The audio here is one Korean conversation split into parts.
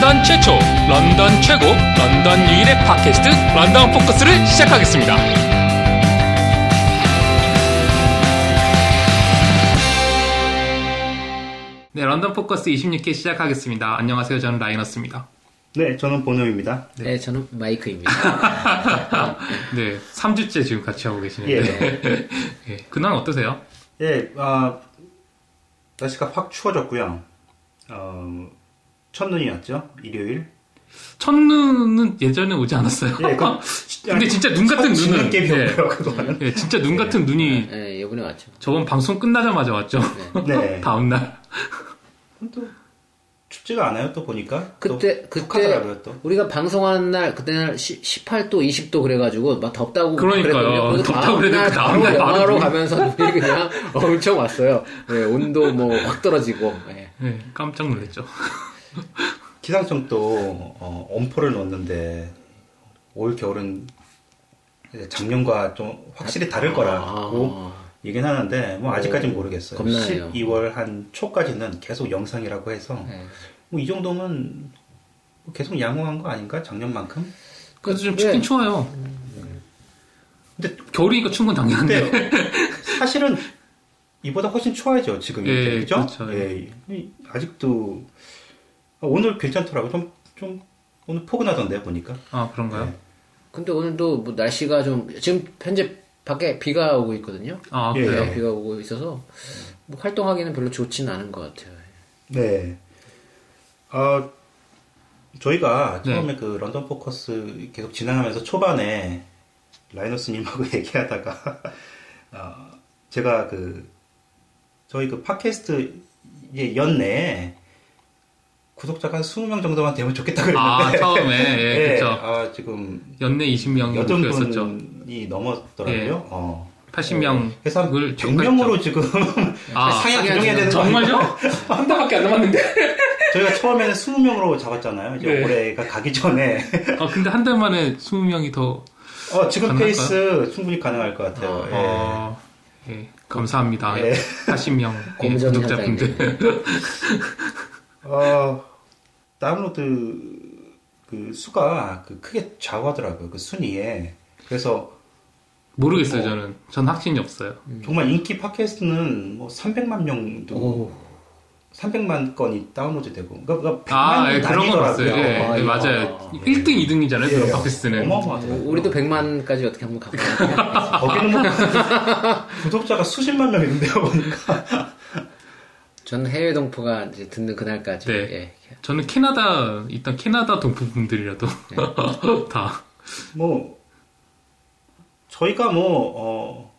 런던 최초, 런던 최고, 런던 유일의 팟캐스트 런던 포커스를 시작하겠습니다. 네, 런던 포커스 26회 시작하겠습니다. 안녕하세요. 저는 라이너스입니다. 네, 저는 보노입니다. 네, 저는 마이크입니다. 네, 3주째 지금 같이 하고 계시는데. 예. 근황 어떠세요? 예, 아, 날씨가 확 추워졌고요. 어, 첫눈이 왔죠? 일요일. 첫눈은 예전에 오지 않았어요? 예, 그, 근데 진짜 눈 같은 눈은. 게 예, 그동안은. 예, 진짜 눈 같은 눈이 네, 이번에 왔죠. 저번 방송 끝나자마자 왔죠. 네. 다음 날. 또 춥지가 않아요, 또 보니까. 그때, 또 그때, 또. 우리가 방송하는 날, 그때 날 18도, 20도 그래가지고, 막 덥다고. 그러니까요. 그랬거든요. 덥다고 다음 그래도 날그 다음 날 바로 영화로 가면서 눈이 그냥 엄청 왔어요. 네, 온도 뭐 확 떨어지고. 네. 예, 깜짝 놀랐죠. 기상청도 어, 엄포를 넣었는데 올 겨울은 작년과 좀 확실히 다를 거라고 아, 얘기는 하는데 뭐 아직까지는 모르겠어요. 겁나네요. 12월 한 초까지는 계속 영상이라고 해서 네. 뭐이 정도면 뭐 계속 양호한 거 아닌가 작년만큼? 그래서 좀 네. 춥긴 추워요. 근데 겨울이니까 추운 건 당연한데. 사실은 이보다 훨씬 추워야죠 지금 예, 그죠? 그렇죠. 예, 이- 아직도 아, 오늘 괜찮더라고 좀 좀 오늘 포근하던데 보니까. 아, 그런가요? 네. 근데 오늘도 뭐 날씨가 좀, 지금 현재 밖에 비가 오고 있거든요. 아, 예, 그래요? 예. 비가 오고 있어서, 뭐 활동하기는 별로 좋지는 않은 것 같아요. 네. 아 저희가 네. 처음에 그 런던 포커스 계속 진행하면서 초반에 라이너스님하고 얘기하다가 어, 제가 그 저희 그 팟캐스트 이제 연내에 구독자가 한 20명 정도만 되면 좋겠다 아, 그랬는데 처음에. 예, 네, 그쵸. 아 지금 연내 20명이 여덟 목표였었죠. 분이 넘었더라고요. 예. 어. 80명. 그래서 한을 100명으로 지금 아, 상향 규정해야 되는 거 정말요? 한 달밖에 안 남았는데. 저희가 처음에는 20명으로 잡았잖아요. 이제 네. 올해가 가기 전에 아, 근데 한 달 만에 20명이 더. 어, 지금 가능할까요? 페이스 충분히 가능할 것 같아요. 예. 어, 예, 감사합니다. 예. 80명 예, 구독자분들. 어, 다운로드 그 수가 그 크게 좌우하더라고요. 그 순위에. 그래서 모르겠어요, 어. 저는. 전 확신이 없어요. 정말 인기 팟캐스트는 뭐 300만 명도 오. 300만 건이 다운로드 되고 그러니까 100만 아, 예, 그런 거 봤어요. 예, 아, 예, 이거. 맞아요. 1등, 2등이잖아요, 그런 팟캐스트는. 어마어마하더라고요. 우리도 100만까지 어떻게 한번 가볼까요? 거기는 뭐 구독자가 수십만 명 있는데요, 보니까. 저는 해외 동포가 이제 듣는 그날까지. 네. 예. 저는 캐나다, 일단 캐나다 동포분들이라도 네. 다. 뭐 저희가 뭐 어,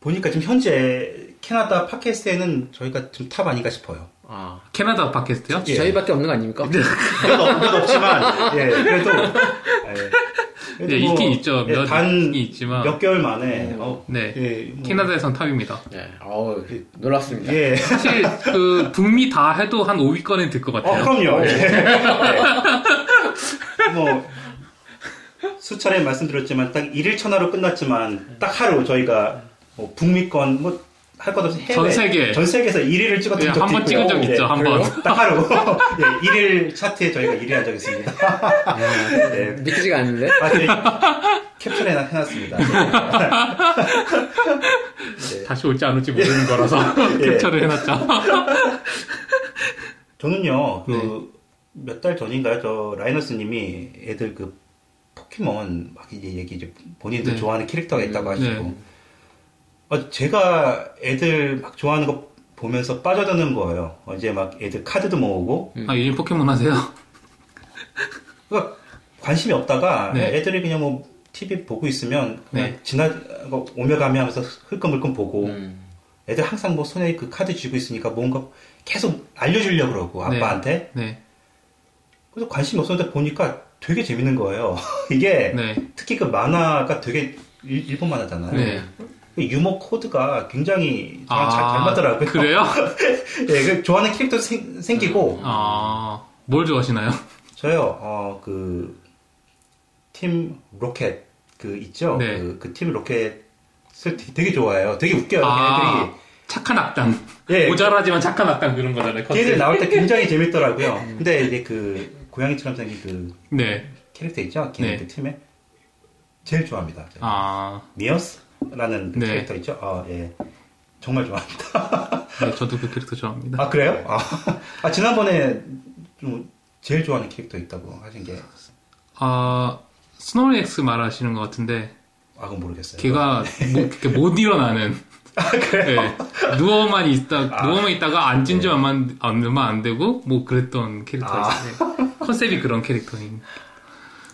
보니까 지금 현재 캐나다 팟캐스트에는 저희가 좀 탑 아닌가 싶어요. 아, 캐나다 팟캐스트요? 예. 저희밖에 없는 거 아닙니까? 몇, 없- 몇 없지만 예, 그래도 예, 그래도 예, 뭐, 있긴 있죠. 예, 몇단 있지만. 몇 개월 만에 어, 네. 예, 뭐, 캐나다에선 탑입니다. 네. 어우, 놀랍습니다. 예. 사실 그 북미 다 해도 한 5위권은 들것 어, 같아요. 그럼요. 예. 뭐 수차례 말씀드렸지만 딱 1일 천하로 끝났지만 딱 하루 저희가 뭐 북미권 뭐 할 것 없이 해외 전 세계. 전 세계에서 1위를 찍었던 예, 적도 한번 있고요. 찍은 적 있죠, 예, 한 그래요? 번. 딱 하루. 예, 1일 차트에 저희가 1위 한 적 있습니다. 예. 믿기지가 않는데? 아, 캡처해 해놨습니다. 예. 다시 올지 안 올지 모르는 거라서 예. 캡처를 해놨죠. 저는요, 네. 그, 몇 달 전인가요? 저, 라이너스님이 애들 그, 포켓몬, 막 이제 얘기, 이제 본인도 네. 좋아하는 캐릭터가 있다고 하시고, 네. 어, 제가 애들 막 좋아하는 거 보면서 빠져드는 거예요. 어제 막 애들 카드도 모으고, 아, 요즘 포켓몬 하세요? 그러니까 관심이 없다가 네. 애들이 그냥 뭐, TV 보고 있으면, 그냥 네. 지나, 뭐 오며 가며 하면서 흘끔흘끔 보고, 음. 애들 항상 뭐 손에 그 카드 쥐고 있으니까 뭔가 계속 알려주려고 그러고, 네. 아빠한테. 네. 그래서 관심이 없었는데 보니까 되게 재밌는 거예요. 이게 네. 특히 그 만화가 되게 일, 일본 만화잖아요. 네. 그 유머 코드가 굉장히 저랑 아, 잘 닮았더라고요. 그래요? 예, 그 좋아하는 캐릭터 생, 생기고 아, 뭘 좋아하시나요? 저요 어 그 Team Rocket 그 있죠. 네. 그, 그 Team Rocket을 되게, 좋아해요. 되게 웃겨요. 아. 걔네들이 착한 악당. 예. 모자라지만 착한 악당 그런 거잖아요. 걔들 컨셉이. 나올 때 굉장히 재밌더라고요. 근데 이제 그 고양이처럼 생긴 그 네. 캐릭터 있죠? 걔네 네. 그 팀에 제일 좋아합니다. 제가. 아, Meowth라는 그 네. 캐릭터 있죠? 아, 예. 정말 좋아합니다. 네, 저도 그 캐릭터 좋아합니다. 아, 그래요? 아, 아, 지난번에 좀 제일 좋아하는 캐릭터 있다고 하신 게, 아, Snorlax 말하시는 것 같은데, 아, 그건 모르겠어요. 걔가 뭐, 이렇게 못 일어나는. 아, 그래요? 네. 누워만 있다, 아. 누워만 있다가 앉은 지 얼마 안, 얼마 안 되고, 뭐 그랬던 캐릭터가 아. 있어요. 컨셉이 그런 캐릭터인.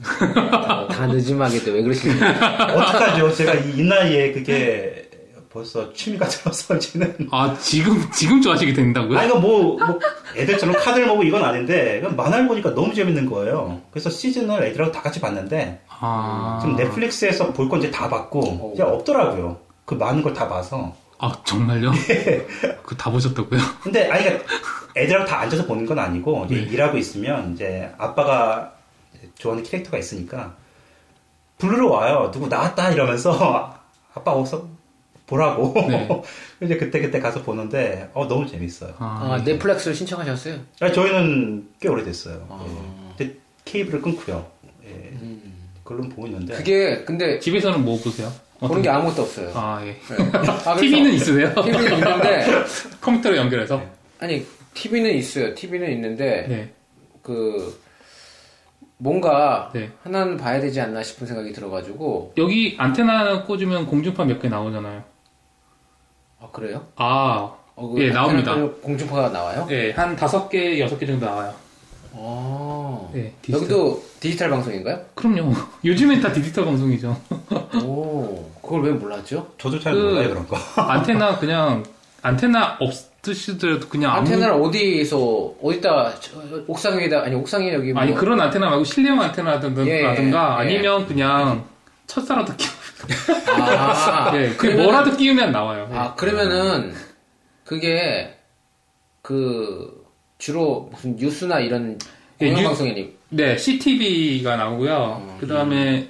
다 늦음하게 또 왜 그러시는지. 어떡하죠? 제가 이, 이 나이에 그게 벌써 취미가 들어서지는. 아, 지금, 지금 좋아하시게 된다고요? 아, 이거 뭐, 뭐, 애들처럼 카드를 모으고 이건 아닌데, 만화를 보니까 너무 재밌는 거예요. 그래서 시즌을 애들하고 다 같이 봤는데, 아. 지금 넷플릭스에서 볼 건 이제 다 봤고, 이제 없더라고요. 그 많은 걸 다 봐서. 아, 정말요? 예. 그거 다 보셨다고요? 근데, 아니, 그러니까 애들하고 다 앉아서 보는 건 아니고, 이제 네. 일하고 있으면, 이제 아빠가 좋아하는 캐릭터가 있으니까, 부르러 와요. 누구 나왔다 이러면서, 아빠 어서 보라고. 네. 이제 그때 그때 가서 보는데, 어, 너무 재밌어요. 아, 넷플릭스를 신청하셨어요? 아니, 저희는 꽤 오래됐어요. 아. 예. 근데 케이블을 끊고요. 예. 그걸로 보고 있는데. 그게, 근데, 집에서는 뭐 보세요? 보는 게 아무것도 없어요. 아, 예. 네. 아, TV는 있으세요? TV는 있는데, 컴퓨터로 연결해서? 아니, TV는 있어요. TV는 있는데, 네. 그, 뭔가, 네. 하나는 봐야 되지 않나 싶은 생각이 들어가지고, 여기 안테나 꽂으면 공중파 몇 개 나오잖아요. 아, 그래요? 아, 어, 예, 나옵니다. 공중파가 나와요? 예, 한 다섯 개, 여섯 개 정도 나와요. 아. 예, 디지털. 여기도 디지털 방송인가요? 그럼요. 요즘엔 다 디지털 방송이죠. 오, 그걸 왜 몰랐죠? 저도 잘 그- 몰라요, 그런 거. 안테나 그냥, 안테나 없 으시더라도 그냥 아무, 안테나를 어디서, 어디다, 저, 옥상 위에다, 아니, 옥상 에 여기 뭐. 아니, 그런 안테나 말고 실내용 안테나라든가 예, 예, 아니면 그냥 첫사라도 끼우 아, 예, 그 그러면은- 뭐라도 끼우면 나와요. 아, 그러면은, 그게, 그, 주로 무슨 뉴스나 이런 예, 뉴- 공영방송이니. 네, CTV가 나오고요. 그 다음에,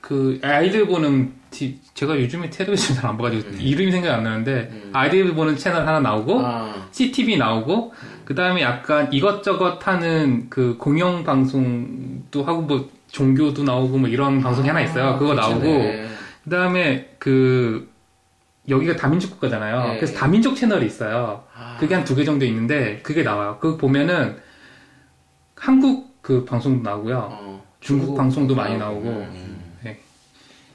그, 아이들 보는, 티- 제가 요즘에 텔레비전 잘 안 봐가지고 이름이 생각이 안 나는데, 아이들 보는 채널 하나 나오고, 아, CTV 나오고, 그 다음에 약간 이것저것 하는 그 공영 방송도 하고, 뭐, 종교도 나오고, 뭐 이런 방송이 하나 있어요. 그거 나오고, 괜찮네. 그 다음에 그, 여기가 다민족 국가잖아요. 네. 그래서 다민족 채널이 있어요. 아. 그게 한 두 개 정도 있는데, 그게 나와요. 그거 보면은, 한국 그 방송도 나오고요. 어, 중국 방송도 많이 나오고, 음. 네.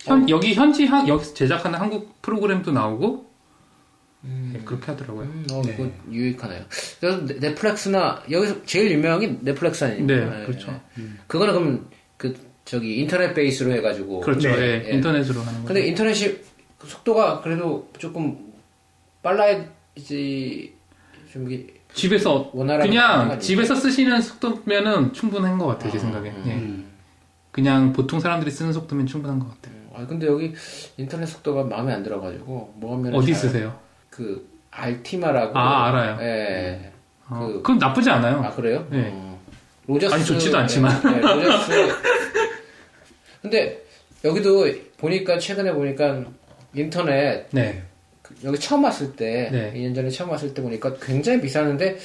현, 여기 현지 한, 여기서 제작하는 한국 프로그램도 나오고, 네, 그렇게 하더라고요. 음, 어, 이거 유익하네요. 그래서 넷- 넷플릭스나, 여기서 제일 유명한 게 넷플릭스 아닙니까? 네, 그렇죠. 그거는 그럼, 그, 저기, 인터넷 베이스로 해가지고. 그렇죠. 네. 예, 인터넷으로 하는 거. 근데 인터넷이 그 속도가 그래도 조금 빨라야지, 좀 이게, 집에서, 그냥 아니에요? 집에서 쓰시는 속도면은 충분한 것 같아요, 제 생각에. 예. 음. 그냥 보통 사람들이 쓰는 속도면 충분한 것 같아요. 아, 근데 여기 인터넷 속도가 마음에 안 들어가지고, 뭐 하면. 어디 쓰세요? 그, 알티마라고. 아, 알아요. 예. 어, 그- 그건 나쁘지 않아요. 아 그래요? 네. 어. Rogers 아니, 좋지도 않지만. 네, 네, Rogers. 근데 여기도 보니까 최근에 보니까 인터넷 네. 그 여기 처음 왔을 때 네. 2년 전에 처음 왔을 때 보니까 굉장히 비쌌는데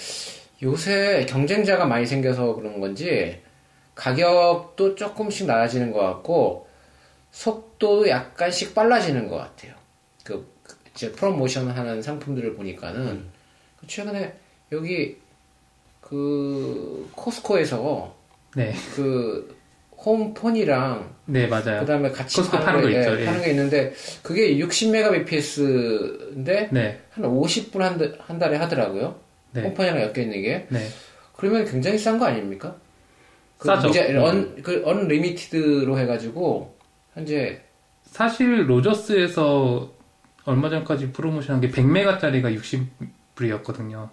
요새 경쟁자가 많이 생겨서 그런 건지 가격도 조금씩 낮아지는 것 같고 속도도 약간씩 빨라지는 것 같아요. 그, 그 이제 프로모션 하는 상품들을 보니까는 그 최근에 여기 그 코스코에서 네. 그 홈폰이랑 네, 맞아요. 그 다음에 같이 코스코 파는 거 예, 있죠, 예. 파는 게 있는데 그게 60mbps인데 네. 한 50분 한, 달- 한 달에 하더라고요. 네. 홈폰이랑 엮여 있는 게 네. 그러면 굉장히 싼 거 아닙니까? 그 싸죠. 무제- 음. 언, 그 언리미티드로 해가지고 현재 사실 로저스에서 얼마 전까지 프로모션 한 게 100메가짜리가 60불이었거든요.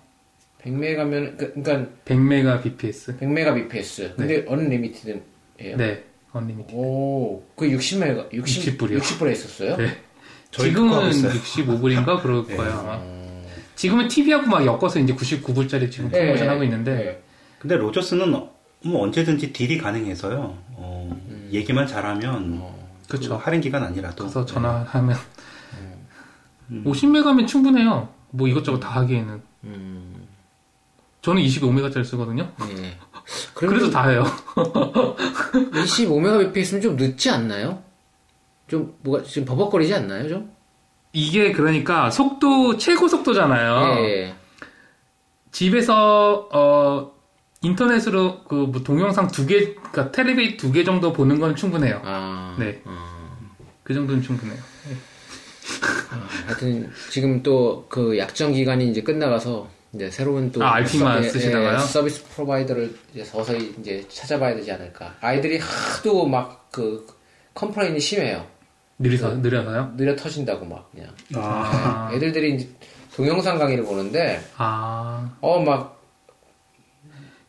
100메가면 그, 그러니까 100메가 bps. 100mbps 근데 unlimited예요. 네. unlimited. 오, 그 60메가 60 60불이요. 60불에 있었어요? 네. 지금은 있어요. 65불인가 그럴 네. 거예요, 아마. 지금은 TV하고 막 엮어서 이제 99불짜리 지금 프로모션 예, 하고 있는데. 예. 근데 Rogers는 뭐 언제든지 deal이 가능해서요. 어, 얘기만 잘하면 그쵸. 그 할인 기간 아니라도 그래서 전화하면 50메가면 충분해요. 뭐 이것저것 다 하기에는 음, 저는 25메가짜리 쓰거든요. 예. 그래서 다 해요. 25메가bps면 좀 늦지 않나요? 좀 뭐가 지금 버벅거리지 않나요, 좀? 이게 그러니까 속도 최고 속도잖아요. 예. 집에서 어 인터넷으로 그 뭐 동영상 두 개, 그러니까 텔레비 두 개 정도 보는 건 충분해요. 아. 네. 아. 그 정도는 충분해요. 아, 하여튼 지금 또 그 약정 기간이 이제 끝나가서 이제 새로운 또 아, 알피만 서- 예? 예, service provider를 이제 서서히 이제 찾아봐야 되지 않을까. 아이들이 하도 막 그 complain이 심해요. 느려서 느려서요? 느려 터진다고 막 그냥. 아, 예, 애들들이 이제 동영상 강의를 보는데 아 어막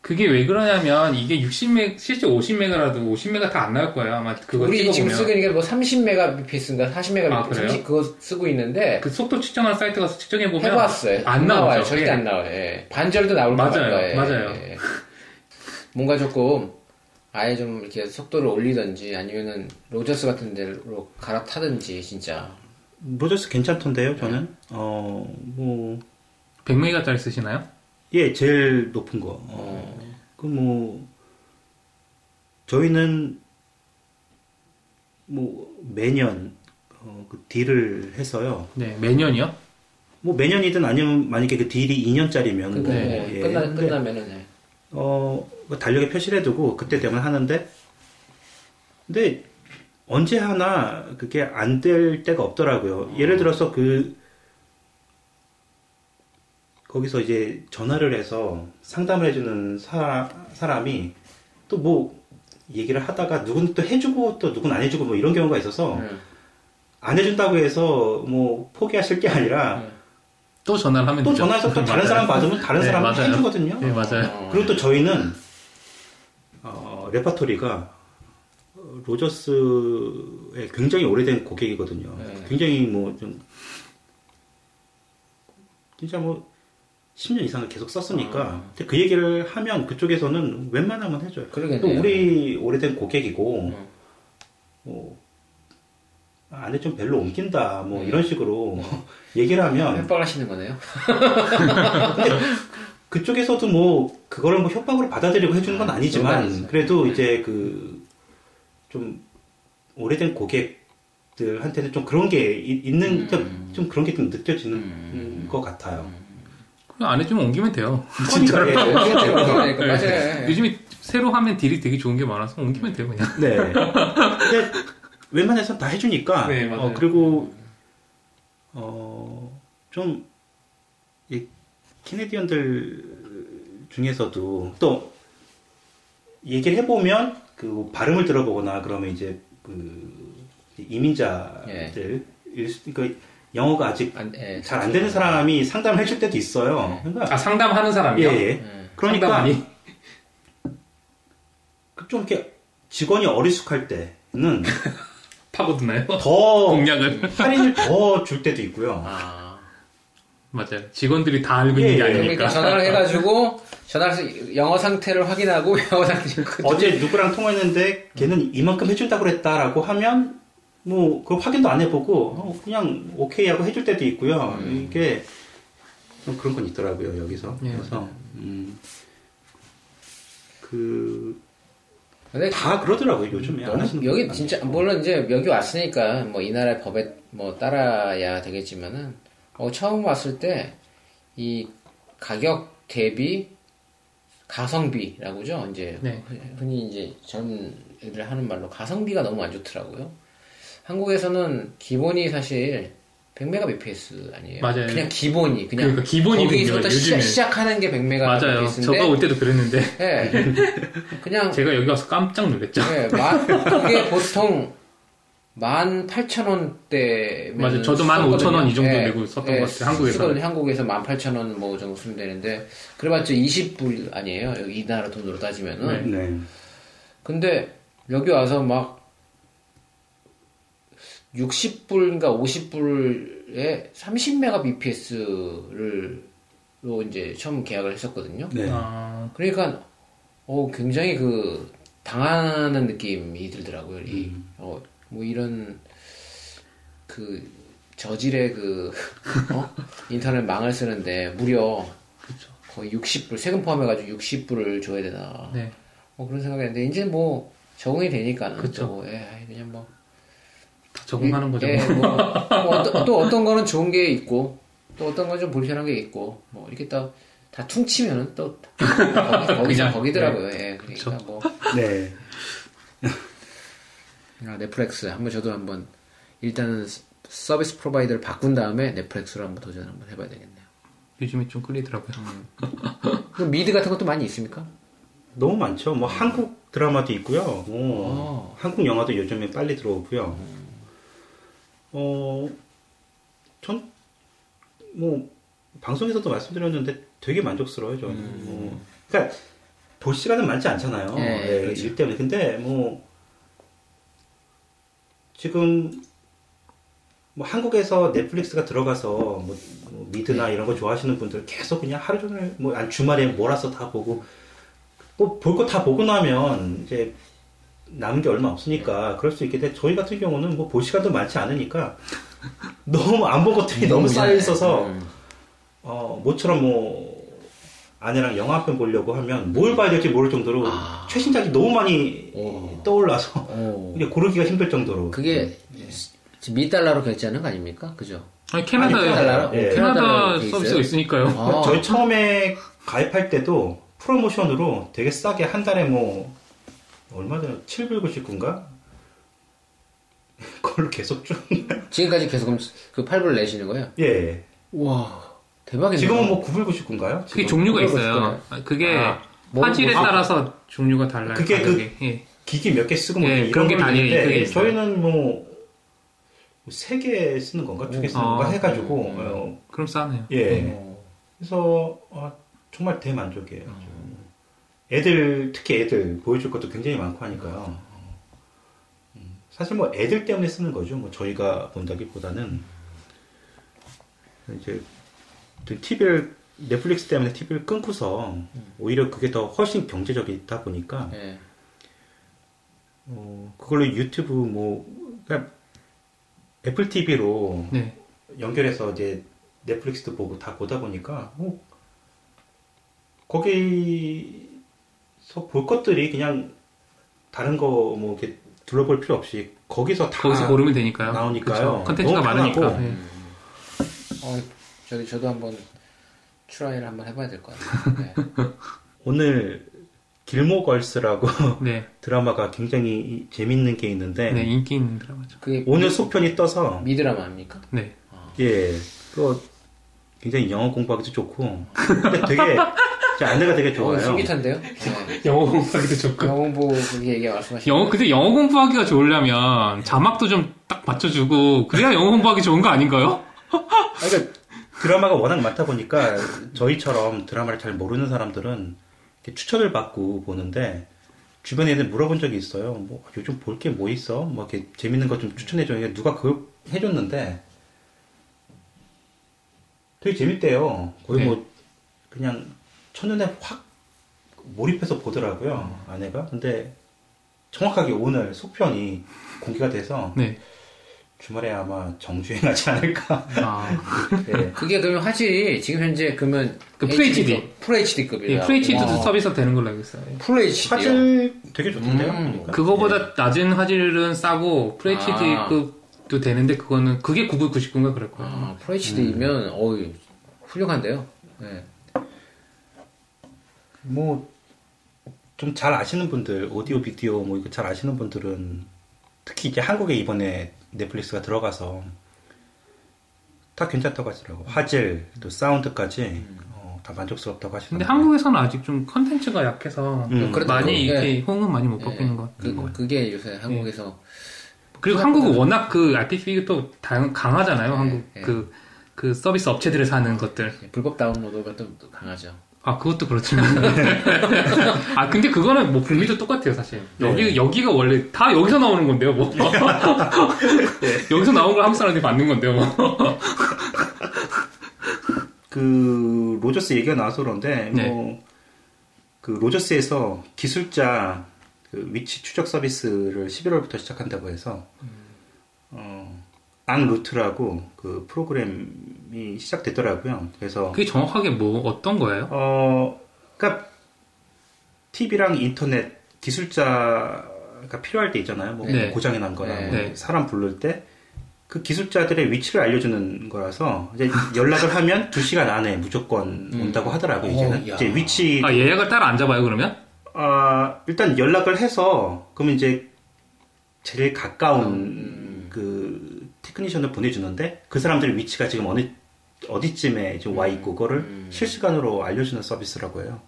그게 왜 그러냐면 이게 60메 실제 50메가라도 50메가 다 안 나올 거예요. 아마 그거 우리 지금 찍어보면 쓰고 있는 게 뭐 30메가bps인가 40메가bps 아, 그래요? 30 그거 쓰고 있는데 그 속도 측정한 사이트 가서 측정해 보면 해봤어요. 안 나와요. 나오죠. 절대 예. 안 나와요. 예. 반절도 나올 것 맞아요. 같아요. 예. 맞아요. 예. 뭔가 조금 아예 좀 이렇게 속도를 올리든지 아니면은 Rogers 같은 데로 갈아타든지 진짜 Rogers 괜찮던데요, 저는. 어, 뭐, 100메가짜리 쓰시나요? 예, 제일 높은 거. 어, 그 뭐, 저희는 뭐 매년 어, 그 딜을 해서요. 네, 매년이요? 뭐 매년이든 아니면 만약에 그 딜이 2년짜리면 그거 네. 예. 끝나 끝나면은 예. 어, 뭐 달력에 표시를 해두고 그때 되면 하는데, 근데 언제 하나 그게 안 될 때가 없더라고요. 예를 들어서 그, 거기서 이제 전화를 해서 상담을 해주는 사, 사람이 또 뭐 얘기를 하다가 누군 또 해주고 또 누군 안 해주고 뭐 이런 경우가 있어서 음. 안 해준다고 해서 뭐 포기하실 게 아니라 또 전화를 하면 또 되죠. 전화해서 또 다른 맞아요. 사람 받으면 다른 네, 맞아요. 해주거든요. 네, 맞아요. 어. 그리고 또 저희는 어, 레파토리가 어, 로저스의 굉장히 오래된 고객이거든요. 네. 굉장히 뭐 좀 진짜 뭐 10년 이상을 계속 썼으니까 아. 근데 그 얘기를 하면 그쪽에서는 웬만하면 해줘요. 또 그러겠네요. 우리 오래된 고객이고 음. 뭐 안에 좀 별로 옮긴다 뭐 네. 이런 식으로 얘기를 하면 협박하시는 거네요. 그쪽에서도 뭐 그거를 뭐 협박으로 받아들이고 해주는 건 아, 아니지만. 그래도 이제 그 좀 오래된 고객들한테는 좀 그런 게 이- 있는 음. 좀 그런 게 좀 느껴지는 음. 것 같아요. 안 해주면 옮기면 돼요. 그러니까 예, 그러니까 맞아요. 네. 요즘에 새로 하면 딜이 되게 좋은 게 많아서 옮기면 돼요, 그냥. 네. 근데 웬만해선 다 해주니까. 네, 맞아요. 어, 그리고 어좀 캐네디언들 중에서도 또 얘기를 해보면 그 발음을 들어보거나 그러면 이제 그 이민자들 일 수- 그러니까 영어가 아직 안, 예, 잘 안 되는 사람이 상담을 해줄 때도 있어요. 그러니까 아, 상담하는 사람이요? 예, 예. 예. 그러니까 상담하니? 좀 이렇게 직원이 어리숙할 때는 파고드나요? 더 공략을. 할인을 더 줄 때도 있고요. 아. 맞아요. 직원들이 다 알고 예, 있는 게 예. 그러니까 아니니까. 전화를 해가지고 전화해서 영어 상태를 확인하고 영어 상태 어제 누구랑 통화했는데 걔는 이만큼 해준다고 그랬다라고 하면 뭐 그거 확인도 안 해보고 어, 그냥 오케이 하고 해줄 때도 있고요. 이게 좀 그런 건 있더라고요 여기서. 예. 그래서 음, 그 근데 다 그러더라고요 요즘에 안 너무 하시는 여기 진짜. 물론 이제 여기 왔으니까 뭐 이 나라의 법에 뭐 따라야 되겠지만은 어, 처음 왔을 때 이 가격 대비 가성비라고죠 이제 네. 흔히 이제 젊은 애들 하는 말로 가성비가 너무 안 좋더라고요. 한국에서는 기본이 사실 100mbps 아니에요. 맞아요. 그냥 기본이 그냥 그러니까 기본이 거기서부터 100 시작, 요즘에. 시작하는 게 100mbps인데 맞아요. 저가 올 때도 그랬는데. 예. 그냥 제가 여기 와서 깜짝 놀랐죠. 네, 만, 그게 보통 18,000원대. 맞아요. 저도 15,000원 이 정도 내고 썼던 것 같아요, 한국에서. 한국에서 18,000원 뭐 정도 쓰면 되는데, 그래봤자 20불 아니에요. 여기 이 나라 돈으로 따지면은. 네. 근데 여기 와서 막 60불인가 50불에 30mbps를 로 이제 처음 계약을 했었거든요. 네. 아, 그러니까 어 굉장히 그 당하는 느낌이 들더라고요. 이, 음. 어, 뭐 이런 그 저질의 그 어? 인터넷 망을 쓰는데 무려 거의 60불 세금 포함해가지고 60불을 줘야 되나 네. 뭐 그런 생각했는데 이제 뭐 적응이 되니까는 그쵸. 또, 예, 그냥 뭐다 적응하는 거죠. 예, 뭐, 뭐 어떤, 또 어떤 거는 좋은 게 있고 또 어떤 건 좀 불편한 게 있고 뭐 이렇게 또다 퉁치면은 또 거기, 거기서 거기더라고요. 예, 그러니까 그쵸. 뭐 네. 아, 넷플릭스 한번 저도 한번 일단은 서비스 프로바이더를 바꾼 다음에 넷플릭스로 한번 도전 한번 해봐야 되겠네요. 요즘에 좀 끌리더라고요. 그럼 미드 같은 것도 많이 있습니까? 너무 많죠. 뭐 한국 드라마도 있고요. 뭐 어. 한국 영화도 요즘에 빨리 들어오고요. 어, 전 뭐 방송에서도 말씀드렸는데 되게 만족스러워요. 저는. 뭐, 그러니까 볼 시간은 많지 않잖아요. 네, 예, 그렇죠. 일 때문에. 근데 뭐 지금 뭐 한국에서 넷플릭스가 들어가서 뭐, 뭐 미드나 이런 거 좋아하시는 분들 계속 그냥 하루 종일 뭐안 주말에 몰아서 다 보고 뭐볼거 다 보고 나면 이제 남은 게 얼마 없으니까 그럴 수 있겠는데 저희 같은 경우는 뭐 볼 시간도 많지 않으니까 너무 안 본 것들이 너무 쌓여 있어서 음. 어 모처럼 뭐 아내랑 영화 한 편 보려고 하면 뭘 봐야 될지 모를 정도로 아. 최신작이 너무 많이 오. 떠올라서 오. 이게 고르기가 힘들 정도로 그게 지금 미 달러로 결제하는 거 아닙니까? 그죠? 아니, 캐나다에, 아니? 예. 캐나다 캐나다로 돼 서비스가? 있으니까요. 아, 저희 처음에 가입할 때도 프로모션으로 되게 싸게 한 달에 뭐 얼마 전에 7불 99인가? 그걸로 계속 쭉 지금까지 계속 그럼 그 8불 내시는 거예요? 예. 와 대박이네. 지금은 뭐 9불 99인가요? 그게 종류가 그걸 있어요. 아, 그게 아, 뭐, 화질에 뭐, 따라서 종류가 달라요. 그게 그- 가격이. 예. 기기 몇 개 쓰고 뭐 예, 이런 그런 게 있어요. 저희는 뭐 세 개 쓰는 건가 두 개 쓰는 아, 건가 해가지고 음. 어, 그럼 싸네요. 예 어. 그래서 아, 정말 대만족이에요. 애들 특히 애들 보여줄 것도 굉장히 많고 하니까요. 음, 사실 뭐 애들 때문에 쓰는 거죠. 뭐 저희가 본다기보다는 이제 TV를 넷플릭스 때문에 TV를 끊고서 오히려 그게 더 훨씬 경제적이다 보니까 예. 어, 그걸로 유튜브 뭐 그러니까 애플 TV로 네. 연결해서 이제 넷플릭스도 보고 다 보다 보니까 뭐 거기서 볼 것들이 그냥 다른 거 뭐 이렇게 둘러볼 필요 없이 거기서 다 거기서 고르면 되니까요. 나오니까요. 컨텐츠가 너무 많으니까. 편하고. 예. 어, 저도 저도 한번 try를 한번 해봐야 될 것 같아요. 네. 오늘 Gilmore Girls라고 네. 드라마가 굉장히 재밌는 게 있는데 네, 인기 있는 드라마죠. 그게 오늘 속편이 떠서 미드라마 아닙니까? 네. 예 그거 굉장히 영어 공부하기도 좋고 근데 되게 제 아내가 되게 어, 좋아요. 솔깃한데요? 네. 영어 공부하기도 좋고. 영어 공부 그게 얘기 말씀하신 영어, 근데 영어 공부하기가 좋으려면 자막도 좀 딱 맞춰주고, 그래야 영어 공부하기 좋은 거 아닌가요? 그러니까 드라마가 워낙 많다 보니까 저희처럼 드라마를 잘 모르는 사람들은 이렇게 추천을 받고 보는데 주변에 애들 물어본 적이 있어요. 뭐 요즘 볼 게 뭐 있어? 뭐 이렇게 재밌는 거 좀 추천해줘. 이게 누가 그걸 해줬는데 되게 재밌대요. 거의 네. 뭐 그냥 첫눈에 확 몰입해서 보더라고요. 아내가. 근데 정확하게 오늘 속편이 공개가 돼서 네. 주말에 아마 정주행하지 않을까. 아, 네. 그게 그러면 화질이 지금 현재 그러면 그 FHD. 풀 HD급이에요. 예, FHD도 서비스 되는 걸로 알고 있어요. 풀 HD. 화질 되게 좋던데요. 음, 보니까. 그거보다 낮은 화질은 싸고, FHD급도 되는데, 그거는, 그게 999인가 그럴 거예요. 아, 풀 HD면 어이 훌륭한데요. 네. 뭐, 좀 잘 아시는 분들, 오디오, 비디오, 뭐, 이거 잘 아시는 분들은, 특히 이제 한국에 이번에 넷플릭스가 들어가서, 다 괜찮다고 하시더라고. 화질, 또 사운드까지, 어, 다 만족스럽다고 하시더라고요. 한국에서는 아직 좀 컨텐츠가 약해서, 음. 그래도 많이 그- 이렇게 호응은 많이 못 예, 받고 있는 것 같아요. 그, 그게 요새 한국에서 그리고 한국은 워낙 그 RPP가 또 다- 강하잖아요. 한국 예. 그, 그 서비스 업체들이 사는 것들. 불법 다운로드가 또 강하죠. 아, 그것도 그렇지만. 아, 근데 그거는 뭐 북미도 똑같아요, 사실. 여기, 여기가 원래 다 여기서 나오는 건데요, 뭐. 여기서 나온 걸 한국 사람들이 받는 건데요, 뭐. 그, 로저스 얘기가 나와서 그런데, 네. 뭐, 그, 로저스에서 기술자 그 위치 추적 서비스를 11월부터 시작한다고 해서, 어, 앙루트라고 그 프로그램 이 시작됐더라고요. 그래서 그게 정확하게 뭐 어떤 거예요? 어, 그러니까 TV랑 인터넷 기술자가 필요할 때 있잖아요. 뭐 네. 고장이 난 거나 뭐 네. 사람 부를 때 그 기술자들의 위치를 알려주는 거라서 이제 연락을 하면 2 시간 안에 무조건 온다고 하더라고요. 이제는 어, 야. 이제 위치 아 예약을 따로 안 잡아요 그러면? 아, 일단 연락을 해서 그러면 이제 제일 가까운 음. 그 테크니션을 보내주는데 그 사람들의 위치가 지금 어느 어디쯤에 지금 와 있고 그거를 음. 실시간으로 알려주는 서비스라고 해요.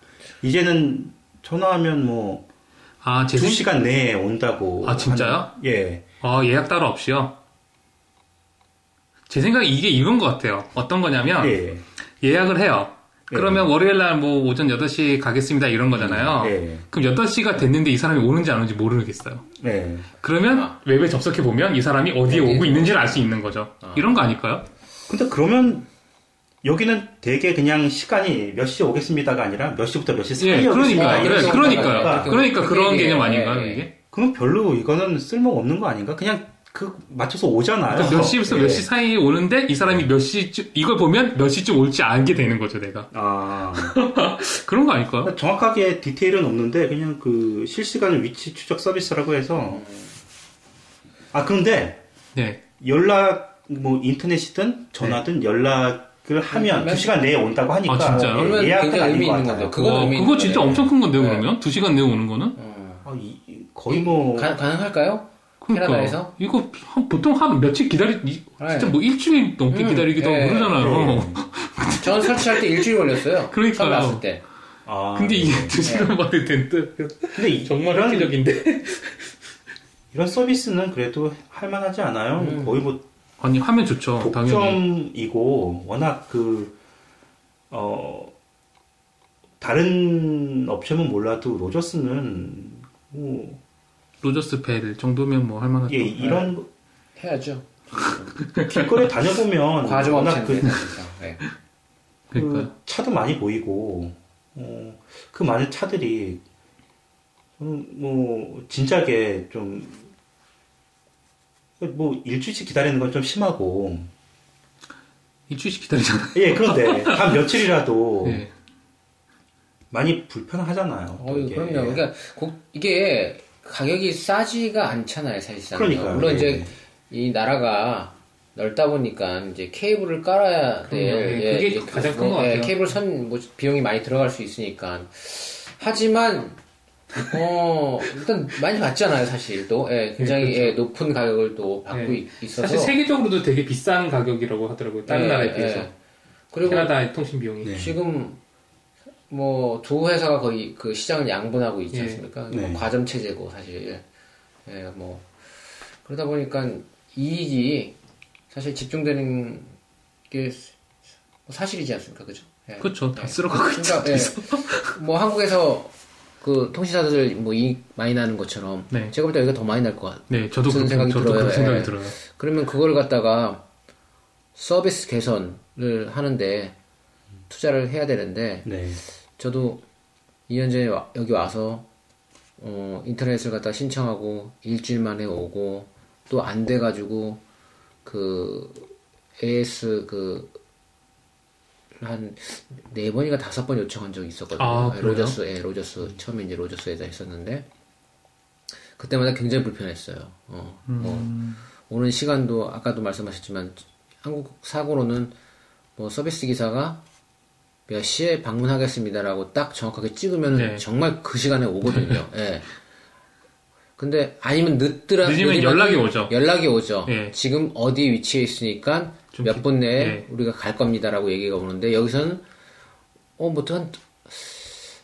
이제는 전화하면 뭐아제두 생... 시간 내에 온다고. 아, 진짜요? 하는- 예. 아 예약 따로 없이요? 제 생각에 이게 이건 것 같아요. 어떤 거냐면 예. 예약을 해요. 예. 그러면 월요일 날 뭐 오전 8시 가겠습니다 이런 거잖아요. 예. 그럼 8시가 됐는데 이 사람이 오는지 안 오는지 모르겠어요. 예. 그러면 아. 웹에 접속해 보면 이 사람이 어디에 어디에 오고 있는지를 알 수 있는 거죠. 아. 이런 거 아닐까요? 근데 그러면 여기는 되게 그냥 시간이 몇 시에 오겠습니다가 아니라 몇 시부터 몇 시 사이에 예, 그러니까, 오겠습니다. 예, 그래, 이런 그러니까요. 경우가 그러니까 그렇게 그런 얘기해요. 개념 아닌가요, 예. 이게? 그럼 별로 이거는 쓸모 없는 거 아닌가? 그냥 그 맞춰서 오잖아요. 그러니까 몇 시부터 예. 몇시 사이에 오는데 이 사람이 몇 시쯤 이걸 보면 몇 시쯤 올지 알게 되는 거죠, 내가. 아 그런 거 아닐까요? 정확하게 디테일은 없는데 그냥 그 실시간 위치 추적 서비스라고 해서 아 그런데 네. 연락 뭐 인터넷이든 전화든 연락 을 하면 하면? 두 시간 내에 온다고 하니까 아, 진짜요? 예, 예약은 아닌 의미 것 있는 같아요. 그거 있는 진짜. 엄청 큰 건데요, 네. 그러면? 두 시간 내에 오는 거는? 어. 아, 이- 이- 거의 뭐 가, 가능할까요? 그러니까. 캐나다에서? 이거 한- 보통 한 며칠 기다리, 이- 진짜 네. 뭐 일주일 넘게 음, 기다리기도 하고 예, 그러잖아요. 전 설치할 때 일주일 걸렸어요. 그러니까요. 처음 나왔을 때. 아, 근데 이게 네. 두 시간 만에 된다. 근데 이- 정말 이런, 획기적인데. 이런 서비스는 그래도 할만하지 않아요? 음. 거의 뭐 아니, 하면 좋죠, 당연히. 독점이고 워낙 그 어, 다른 업체면 몰라도 로저스는 뭐 로저스 벨 정도면 뭐 할만하죠. 예, 이런 해야죠. 길거리 다녀보면 워낙. 그. 네. 그 차도 많이 보이고 어, 그 많은 차들이 저는 뭐 진작에 좀 뭐 일주일씩 기다리는 건 좀 심하고 일주일씩 기다리잖아요. 예 그런데 단 며칠이라도 예. 많이 불편하잖아요. 어. 그럼요. 그러니까 고- 이게 가격이 싸지가 않잖아요, 사실상. 그러니까요. 물론 예. 이제 이 나라가 넓다 보니까 이제 케이블을 깔아야 돼. 그럼요. 예, 그게 가장 큰것 같아요. 케이블 선 뭐 비용이 많이 들어갈 수 있으니까. 하지만 어 일단 많이 받잖아요, 사실 또. 예, 굉장히 그렇죠. 예, 높은 가격을 또 받고 예. 있- 있어서. 사실 세계적으로도 되게 비싼 가격이라고 하더라고요. 다른 예, 나라에 비해서. 예. 그리고 캐나다의 통신 비용이. 네. 지금 뭐 두 회사가 거의 그 시장을 양분하고 있지 예. 않습니까? 네. 뭐 과점 체제고 사실 예, 뭐 그러다 보니까 이익이 사실 집중되는 게 사실이지 않습니까, 그죠? 예. 그렇죠. 다 예. 쓸어가고 있죠. 그러니까 예, 뭐 한국에서 그 통신사들 뭐 이익 많이 나는 것처럼 네. 제가 볼 때 여기가 더 많이 날 것 같아요. 네, 저도 그렇게, 생각이 저도 들어요. 생각이 예. 들어요. 그러면 그걸 갖다가 서비스 개선을 하는데 투자를 해야 되는데 네. 저도 2년 전에 와- 여기 와서 어, 인터넷을 갖다 신청하고 일주일 만에 오고 또 안 돼가지고 그 AS 그 한 네 번인가 다섯 번 요청한 적이 있었거든요. 아, 그래요? 로저스, 예, 로저스 처음에 이제 로저스에다 했었는데 그때마다 굉장히 불편했어요. 어, 뭐 음. 오는 시간도 아까도 말씀하셨지만 한국 사고로는 뭐 서비스 기사가 몇 시에 방문하겠습니다라고 딱 정확하게 찍으면 네. 정말 그 시간에 오거든요. 예. 근데 아니면 늦더라 늦으면 연락이 오죠. 연락이 오죠. 예. 지금 어디 위치에 있으니까 좀 몇 기- 분 내에 예. 우리가 갈 겁니다라고 얘기가 오는데 여기서는 어 뭐 한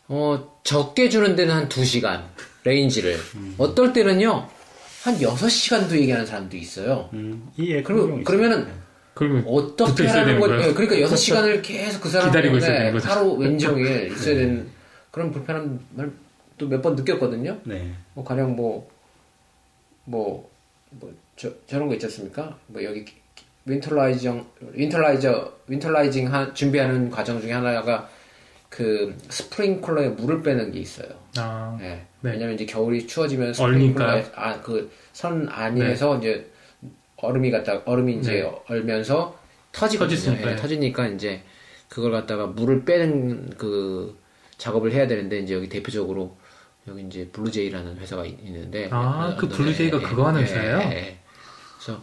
어 적게 주는 데는 한 2시간 range를 음. 어떨 때는요 한 6시간도 얘기하는 사람도 있어요. 음, 예, 그리고 그러면은 그러면 어떻게 하는 거 거예요? 예, 그러니까 6시간을 계속 그 사람 기다리고 있어야 되는 거죠. 하루 왼종일 있어야 되는 그런 불편함을 또 몇 번 느꼈거든요. 네. 뭐 가령 뭐 뭐 뭐 저 저런 거 있지 않습니까? 뭐 여기 winterizing winterizer winterizing 하, 준비하는 과정 중에 하나가 그 스프링클러에 물을 빼는 게 있어요. 아, 예. 네. 왜냐면 이제 겨울이 추워지면 얼니까요? 아그 선 안에서 이제 얼음이 갖다 얼음이 이제 네. 얼면서 터지거든요. 예, 네. 터지니까 이제 그걸 갖다가 물을 빼는 그 작업을 해야 되는데 이제 여기 대표적으로 여기 이제 블루제이라는 회사가 있- 있는데 아, 그 런던에, 블루제이가 그거 하는 회사예요? 예. 그래서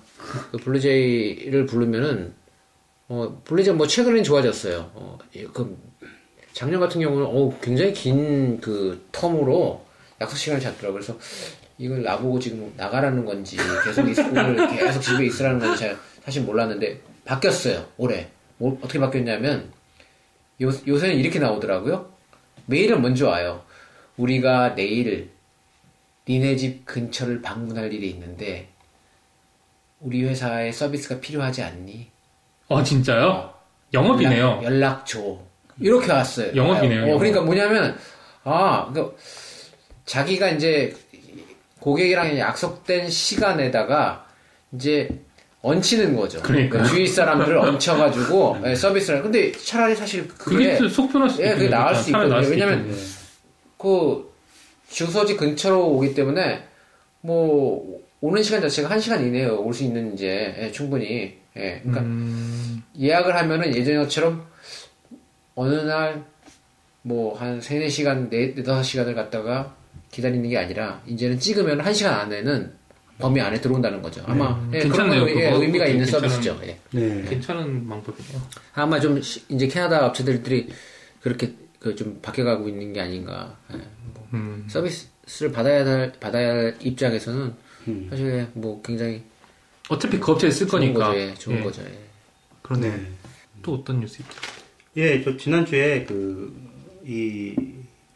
그 블루제이를 부르면은 어 블루제이 뭐 최근엔 좋아졌어요. 어, 예, 그 작년 같은 경우는 어 굉장히 긴 그 텀으로 약속 시간을 잡더라고요. 그래서 이걸 나보고 지금 나가라는 건지 계속 있, 오늘 계속 집에 있으라는 건지 잘 사실 몰랐는데 바뀌었어요. 올해 뭐, 어떻게 바뀌었냐면 요, 요새는 이렇게 나오더라고요. 메일은 먼저 와요. 우리가 내일 니네 집 근처를 방문할 일이 있는데 우리 회사의 서비스가 필요하지 않니? 어, 진짜요? 영업이네요. 연락, 연락 줘. 이렇게 왔어요. 영업이네요, 어, 영업. 그러니까 뭐냐면 아, 그 자기가 이제 고객이랑 약속된 시간에다가 이제 얹히는 거죠. 그러니까요. 주위 사람들을 얹혀가지고 예, 서비스를. 근데 차라리 사실 그게 그게 속 편할 수도 예, 그게 나을. 수 있거든요. 나을 수 왜냐면. 그 주소지 근처로 오기 때문에 뭐 오는 시간 자체가 한 시간 이내에 올 수 있는 이제 예, 충분히 예, 그러니까 음, 예약을 하면은 예전처럼 어느 날 뭐한 3, 4시간, 4, 5시간을 갖다가 기다리는 게 아니라 이제는 찍으면 1시간 안에는 범위 안에 들어온다는 거죠. 아마 음, 예, 괜찮네요, 그런 거, 예. 의미가 있는 괜찮은- 서비스죠. 예. 네. 괜찮은 방법이네요. 아마 좀 시- 이제 캐나다 업체들이 그렇게 그 좀 바뀌어가고 있는 게 아닌가. 예, 뭐 음, 서비스를 받아야 할 받아야 할 입장에서는 음. 사실 뭐 굉장히 어차피 그 업체에 쓸 좋은 거니까. 거죠. 예, 좋은 예, 거죠. 예. 그러네. 네. 또 어떤 뉴스 있죠? 예, 저 지난주에 그, 이,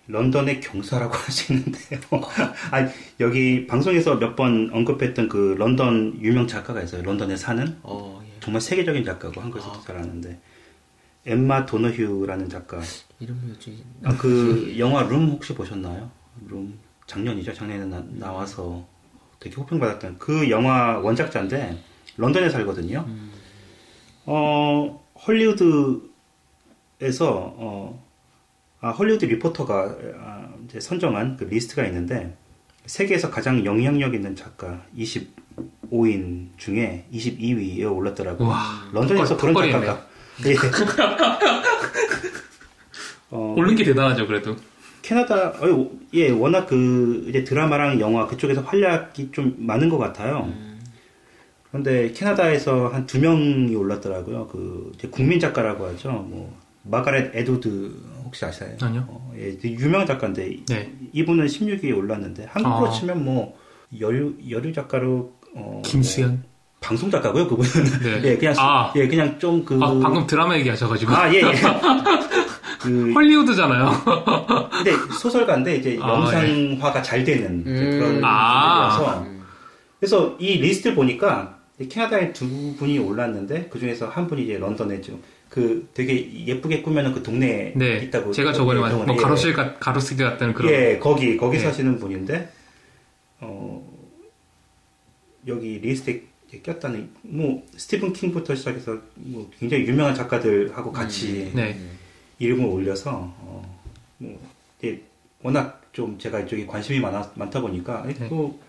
런던의 경사라고 하시는데요. 아니, 여기 방송에서 몇 번 언급했던 그 런던 유명 작가가 있어요. 런던에 사는. 어, 예. 정말 세계적인 작가고 한국에서도 잘 아는데. 엠마 도너휴라는 작가. 이름이 어찌 아, 그 영화 룸 혹시 보셨나요? 룸. 작년이죠. 작년에 나, 나와서 되게 호평받았던 그 영화 원작자인데 런던에 살거든요. 어, 헐리우드에서 어, 아, 헐리우드 리포터가 아, 이제 선정한 그 리스트가 있는데 세계에서 가장 영향력 있는 작가 25인 중에 22위에 올랐더라고요. 와, 런던에서 턱걸이, 그런. 작가가 예. 어, 오른 게 대단하죠, 그래도. 캐나다, 어, 예, 워낙 그, 이제 드라마랑 영화 그쪽에서 활약이 좀 많은 것 같아요. 그런데 캐나다에서 한 두 명이 올랐더라고요. 그, 이제 국민 작가라고 하죠. 뭐, 마가렛 에드우드 혹시 아시나요? 아니요. 어, 예, 유명한 작가인데, 네. 이분은 16위에 올랐는데, 한국으로 아. 치면 뭐, 여류, 여류 작가로, 어, 김수현. 뭐 방송 작가고요, 그분은. 네. 예, 그냥, 수- 아. 예, 그냥 좀 그, 아, 방금 드라마 얘기하셔가지고. 아, 예, 예. 그, 헐리우드잖아요. 근데 소설가인데 이제 아, 영상화가 잘 되는 음. 그런 아. 분이라서 그래서 이 리스트를 보니까 캐나다에 두 분이 올랐는데 그 중에서 한 분이 이제 런던에 좀그 되게 예쁘게 꾸며놓은 그 동네에 네. 있다고 제가 저번에 말, 뭐 예. 가로실, 가, 가로수기 같다는 그런. 예 거기 거기 네. 사시는 분인데 어 여기 리스트에 꼈다는 뭐 스티븐 킹부터 시작해서 뭐 굉장히 유명한 작가들하고 같이 네. 이름을 올려서 어, 뭐 이제 워낙 좀 제가 이쪽에 관심이 많아, 많다 보니까 네. 또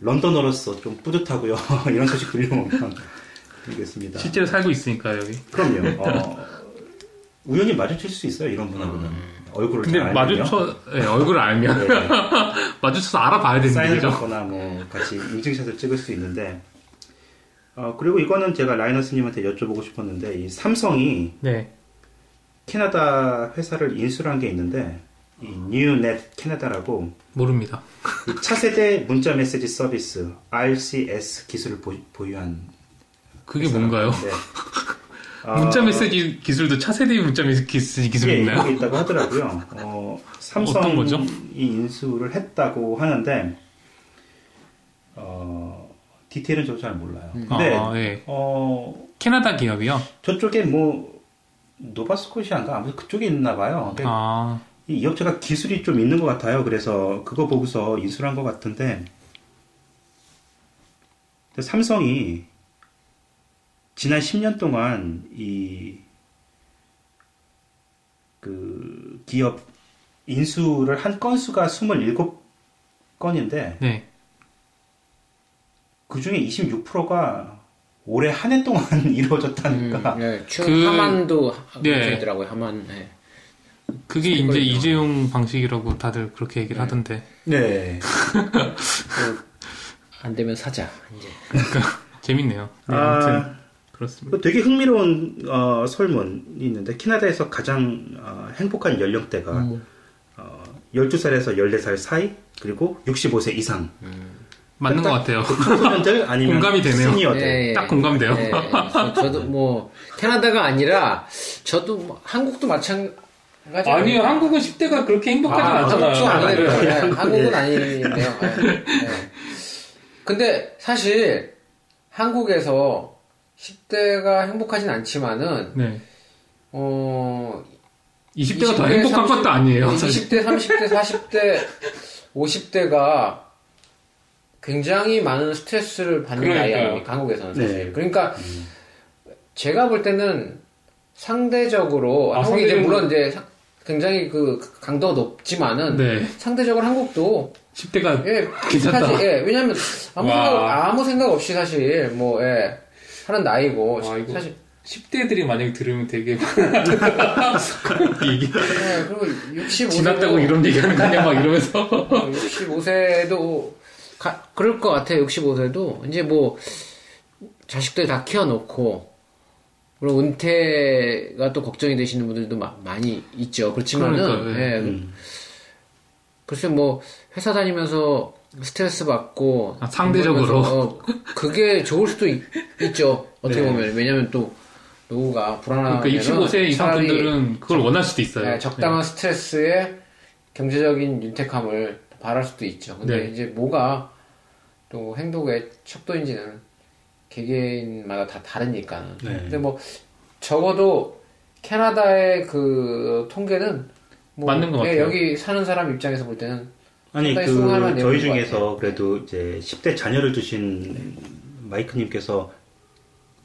Londoner로서 좀 뿌듯하고요 이런 소식 들려오면 드리겠습니다. 실제로 살고 있으니까, 여기. 그럼요. 어, 우연히 마주칠 수 있어요 이런 분하고는 얼굴을 근데 잘 알면요. 마주쳐, 예, 얼굴을 알면. 네, 마주쳐서 알아봐야 되는 사인을 거죠. 받거나 뭐 같이 인증샷을 찍을 수 있는데 어, 그리고 이거는 제가 라이너스님한테 여쭤보고 싶었는데 이 삼성이 네. 캐나다 회사를 인수를 한게 있는데 이 뉴넷 캐나다라고 모릅니다. 이 차세대 문자 메시지 서비스 RCS 기술을 보, 유한 그게 뭔가요? 아, 문자 메시지 기술도 차세대 문자 메시지 기술, 기술이 예, 있나요? 있다고 하더라고요. 어, 삼성이? 인수를 했다고 하는데 어, 디테일은 저도 잘 몰라요. 근데 아, 예. 어, 캐나다 기업이요? 저쪽에 뭐 노바스코시아인가 아무튼 그쪽에 있나 봐요. 아, 이 업체가 기술이 좀 있는 것 같아요. 그래서 그거 보고서 인수를 한 것 같은데 삼성이 지난 10년 동안 이 그 기업 인수를 한 건수가 27건인데 네. 그 중에 26%가 올해 한 해 동안 이루어졌다니까. 음, 네, 추 그- 하만도 네. 있더라고요. 하만. 네. 그게 이제 이재용 방식이라고 다들 그렇게 얘기를 하던데 네. 안 되면 사자. 이제. 재밌네요. 네, 아. 아무튼 그렇습니다. 그 되게 흥미로운 어, 설문이 있는데 캐나다에서 가장 어, 행복한 연령대가 음. 어, 12살에서 14살 사이 그리고 65세 이상 맞는 것딱 같아요. 그 청소년들 아니면 공감이 되네요. 시니어들 예, 예. 딱 공감돼요. 예, 예. 저- 저도 뭐 캐나다가 아니라 저도 뭐 한국도 마찬가지. 아니요, 한국은 10대가 그렇게 행복하진 아, 않잖아요. 아니네요. 네, 한국은 예. 아니네요. 네, 네. 근데 사실 한국에서 10대가 행복하진 않지만은 네. 어 20대가 더 20대, 행복한 30, 것도 아니에요. 사실. 20대, 30대, 40대, 50대가 굉장히 많은 스트레스를 받는 나이 그러니까요. 아닙니까? 한국에서는 사실. 네. 그러니까 제가 볼 때는 상대적으로 아, 한국이 이제 상대적으로- 물론 이제 상- 굉장히 그 강도가 높지만은 네. 상대적으로 한국도 10대가 예, 괜찮다. 비슷하지. 예, 왜냐면 아무 와. 생각 아무 생각 없이 사실 뭐 예, 하는 나이고 와, 이거- 사실 10대들이 만약에 들으면 되게 이게 예, 그리고 65세도 지났다고 이런 얘기하는 거냐 막 이러면서 65세도 그럴 것 같아요. 65세도 이제 뭐 자식들 다 키워놓고 물론 은퇴가 또 걱정이 되시는 분들도 마- 많이 있죠. 그렇지만은 그러니까, 네. 예, 음. 글쎄 뭐 회사 다니면서 스트레스 받고 아, 상대적으로. 어, 그게 좋을 수도 있, 죠 어떻게 네. 보면 왜냐면 또 노후가 불안하면 그러니까 25세 이상 분들은 그걸 원할 수도 있어요. 네, 적당한 스트레스에 경제적인 윤택함을 바랄 수도 있죠. 근데 네. 이제 뭐가 또 행복의 척도인지는 개개인마다 다 다르니까는. 네. 근데 뭐 적어도 캐나다의 그 통계는 뭐 맞는 것 예, 같아요. 여기 사는 사람 입장에서 볼 때는 아니 그 저희 중에서 그래도 이제 10대 자녀를 두신 마이크님께서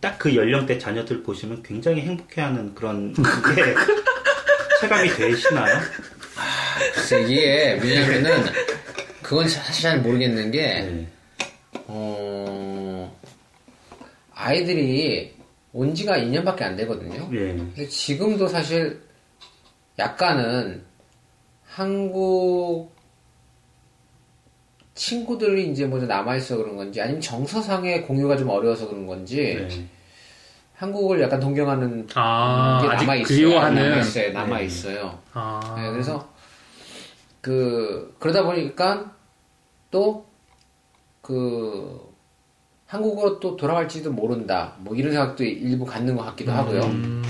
딱 그 연령대 자녀들 보시면 굉장히 행복해하는 그런 게 체감이 되시나요? 글쎄 이게 왜냐면은 그건 사실 잘 모르겠는 게 네. 어, 아이들이 온 지가 2년밖에 안 되거든요. 예. 근데 지금도 사실 약간은 한국 친구들이 이제 먼저 남아있어 그런 건지 아니면 정서상의 공유가 좀 어려워서 그런 건지 네. 한국을 약간 동경하는 아, 게 남아있어요. 그리워하는. 남아있어요. 남아있어요. 아, 네, 그래서 그 그러다 보니까 또 그 한국으로 또 돌아갈지도 모른다. 뭐 이런 생각도 일부 갖는 것 같기도 하고요. 음,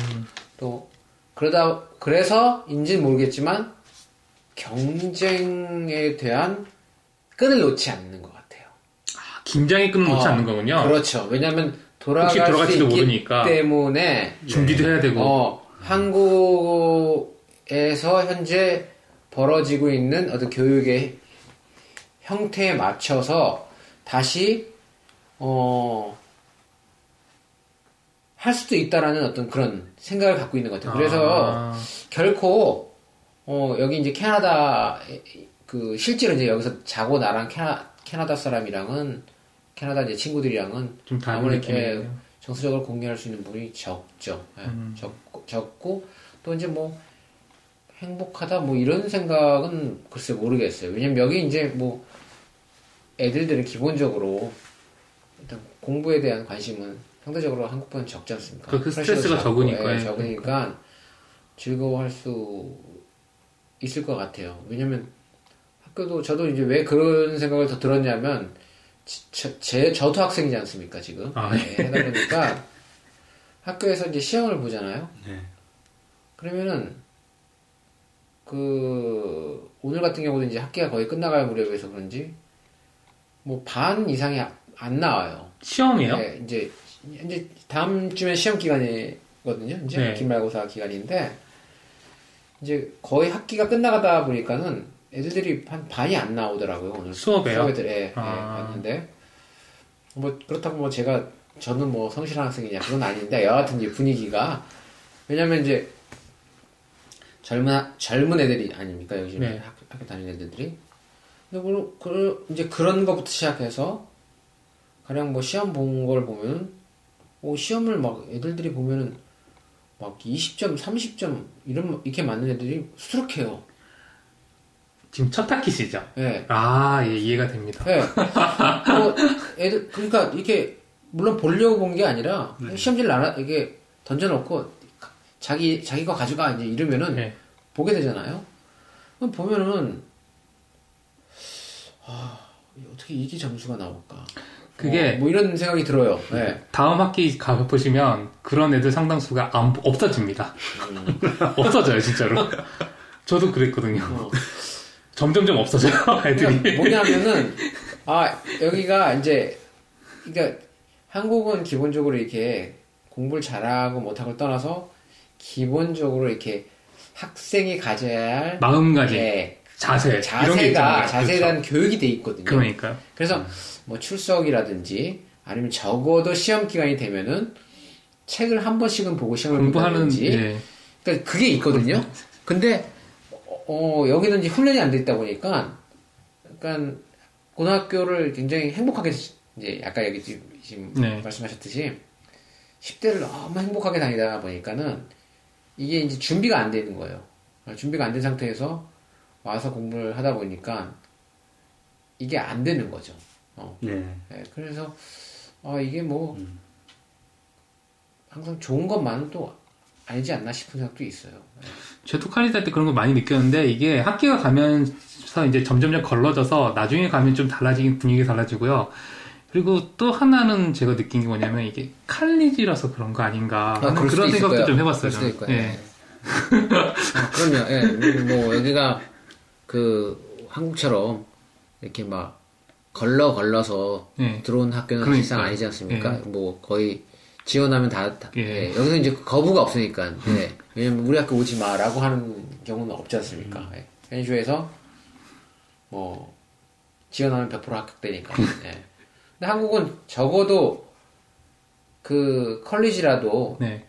또 그러다 그래서 인지는 모르겠지만 경쟁에 대한 끈을 놓지 않는 것 같아요. 긴장의 끈을 놓지 어, 않는 거군요. 그렇죠. 왜냐하면 돌아갈 수 돌아갈지도 모르니까. 때문에 준비도 해야 되고. 어, 한국에서 현재 벌어지고 있는 어떤 교육의 형태에 맞춰서 다시 어, 할 수도 있다라는 어떤 그런 생각을 갖고 있는 것 같아요. 그래서 아, 결코 어, 여기 이제 캐나다 그 실제로 이제 여기서 자고 나랑 캐나, 캐나다 사람이랑은 캐나다 이제 친구들이랑은 좀 아무래도. 예, 정서적으로 공유할 수 있는 분이 적죠. 예, 음. 적고, 적고 또 이제 뭐 행복하다 뭐 이런 생각은 글쎄 모르겠어요. 왜냐면 여기 이제 뭐 애들들은 기본적으로 일단 공부에 대한 관심은 상대적으로 한국보다는 적지 않습니까? 그- 스트레스가 적고, 적으니까, 예, 예. 적으니까 즐거워할 수 있을 것 같아요. 왜냐면 학교도 저도 이제 왜 그런 생각을 더 들었냐면 지- 저, 제 저도 학생이지 않습니까 지금 아, 네, 하다 보니까 학교에서 이제 시험을 보잖아요. 네. 그러면은 그 오늘 같은 경우도 이제 학기가 거의 끝나갈 무렵에서 그런지 뭐 반 이상이 아- 안 나와요. 시험이에요? 네, 이제 이제 다음 주면 시험 기간이거든요. 이제 네. 기말고사 기간인데 이제 거의 학기가 끝나가다 보니까는 애들들이 한 반이 안 나오더라고요 오늘 수업에요? 수업에들 예, 예, 아. 봤는데 뭐 그렇다고 뭐 제가 저는 뭐 성실한 학생이냐 그건 아닌데 여하튼 이제 분위기가 왜냐면 이제 젊은 학- 젊은 애들이 아닙니까 요즘 네. 학, 교 다니는 애들이 근데 그, 그 이제 그런 것부터 시작해서 가령 뭐 시험 본 걸 보면 어, 시험을 막 애들들이 보면은 막 20점, 30점 이런 이렇게 맞는 애들이 수두룩해요. 지금 첫 학기시죠? 예. 아, 예, 이해가 됩니다. 예. 뭐 애들 그러니까 이렇게 물론 보려고 본 게 아니라 시험지를 나라 이게 던져놓고 자기 자기 거 가져가 이제 이러면은 네. 보게 되잖아요. 그럼 보면은 아 어떻게 이게 점수가 나올까? 그게 어, 뭐 이런 생각이 들어요. 예. 다음 학기 가 보시면 그런 애들 상당수가 안, 없어집니다. 없어져요, 진짜로. 저도 그랬거든요. 어. 점점점 없어져요, 애들이. 그러니까 뭐냐면은 아 여기가 이제 그러니까 한국은 기본적으로 이렇게 공부를 잘하고 못하고 떠나서 기본적으로 이렇게 학생이 가져야 할 마음가짐, 예, 자세, 자세가. 자세에 대한 교육이 돼 있거든요. 그렇죠. 그러니까요. 그래서 뭐 출석이라든지 아니면 적어도 시험 기간이 되면은 책을 한 번씩은 보고 시험을 공부하는, 본다든지 예. 그러니까 그게 있거든요. 근데 어, 여기는 이제 훈련이 안 돼 있다 보니까 약간 고등학교를 굉장히 행복하게 이제 아까 여기 지금 지금 네. 말씀하셨듯이 10대를 너무 행복하게 다니다 보니까는 이게 이제 준비가 안 되는 거예요. 준비가 안 된 상태에서 와서 공부를 하다 보니까 이게 안 되는 거죠. 어. 네. 예, 그래서 아 이게 뭐 항상 좋은 것만은 또 아니지 않나 싶은 생각도 있어요. 저도 칼리스 할때 그런 걸 많이 느꼈는데 이게 학기가 가면서 이제 점점점 걸러져서 나중에 가면 좀 달라지긴 분위기가 달라지고요. 그리고 또 하나는 제가 느낀 게 뭐냐면 이게 칼리지라서 그런 거 아닌가 수도 그런 생각도 거예요. 좀 해봤어요. 예. 아, 그럼요. 예. 뭐 여기가 그 한국처럼 이렇게 막 걸러 걸러서 예. 들어온 학교는 그러니까요. 사실상 아니지 않습니까? 뭐 거의 지원하면 다, 다- 예. 예. 여기서 이제 거부가 없으니까 예. 왜냐면 우리 학교 오지 마라고 하는 경우는 없지 않습니까? 예. 현주에서 뭐 지원하면 100% 합격되니까. 예. 근데 한국은 적어도 그 컬리지라도 네.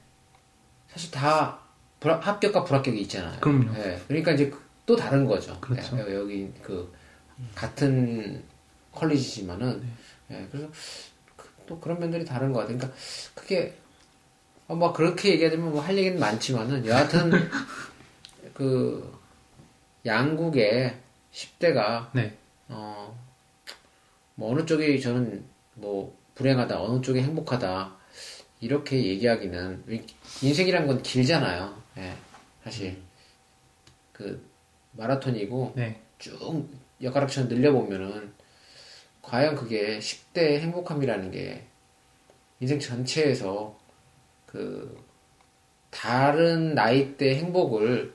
사실 다 불합- 합격과 불합격이 있잖아요. 그럼요. 예, 그러니까 이제 또 다른 거죠. 그렇죠. 예, 여기 그 같은 컬리지지만은 예, 그래서 그- 또 그런 면들이 다른 것 같아요. 그러니까 그게 어, 뭐 그렇게 얘기하자면 뭐 할 얘기는 많지만은 여하튼 그 양국의 10대가 네. 어, 뭐 어느 쪽이 저는 뭐 불행하다, 어느 쪽이 행복하다 이렇게 얘기하기는 인생이란 건 길잖아요. 예, 사실 그 마라톤이고 네. 쭉 엿가락처럼 늘려보면은 과연 그게 10대의 행복함이라는 게 인생 전체에서 그 다른 나이대 행복을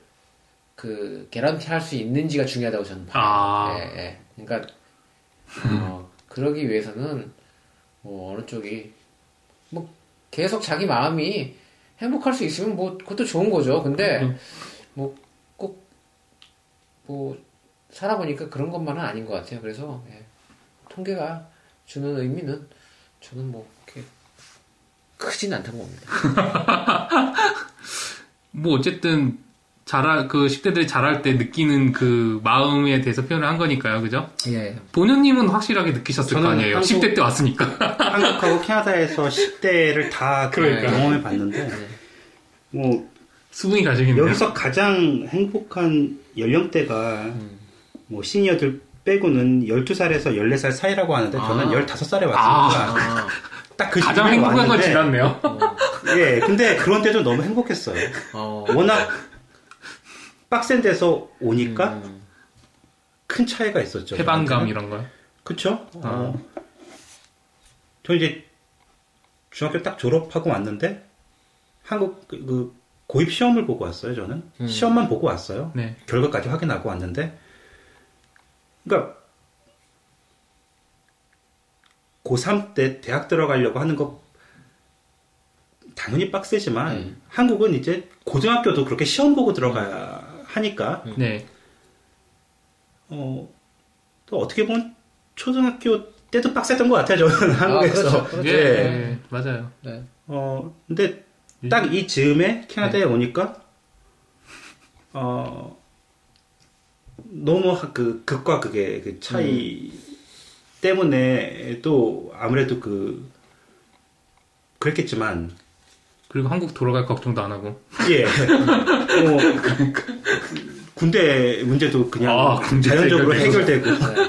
그 개런티 할 수 있는지가 중요하다고 저는 봐요. 아. 예, 예. 그러니까 어, 그러기 위해서는 뭐 어느 쪽이 뭐 계속 자기 마음이 행복할 수 있으면 뭐 그것도 좋은 거죠. 근데 음. 뭐꼭 뭐 살아보니까 그런 것만은 아닌 것 같아요. 그래서 예. 통계가 주는 의미는 저는 뭐 그렇게 크진 않다고 봅니다. 뭐 어쨌든 자랄 그 10대들이 자랄 때 느끼는 그 마음에 대해서 표현을 한 거니까요. 그죠? 예. 본연님은 확실하게 느끼셨을 거 아니에요. 한국- 10대 때 왔으니까. 한국하고 캐나다에서 10대를 다 그러니까요. 경험해 봤는데, 뭐, 수긍이 가시겠네요. 여기서 가장 행복한 연령대가, 뭐, 시니어들 빼고는 12살에서 14살 사이라고 하는데, 저는 아. 15살에 왔으니까, 아, 딱그 가장 행복한 건 왔는데, 지났네요. 예, 근데 그런 때도 너무 행복했어요. 어, 워낙 빡센 데서 오니까 음, 큰 차이가 있었죠. 해방감. 이런 거요. 그쵸? 어. 저 이제 중학교 딱 졸업하고 왔는데 한국 그, 그 고입 시험을 보고 왔어요. 저는 음. 시험만 보고 왔어요. 네. 결과까지 확인하고 왔는데, 그러니까 고3 때 대학 들어가려고 하는 거 당연히 빡세지만 음. 한국은 이제 고등학교도 그렇게 시험 보고 들어가야 하니까 네. 어, 또 어떻게 보면 초등학교 때도 빡셌던 것 같아요, 저는 한국에서. 그렇죠, 그렇죠. 예, 예. 예, 맞아요. 네. 어, 근데 딱 이 즈음에 캐나다에 오니까, 어, 너무 하- 그 극과 극의 그 차이가 때문에 또 아무래도 그 그랬겠지만 그리고 한국 돌아갈 걱정도 안 하고. 예. 뭐 군대 문제도 그냥 아, 군대 자연적으로 해결되고. 해결되고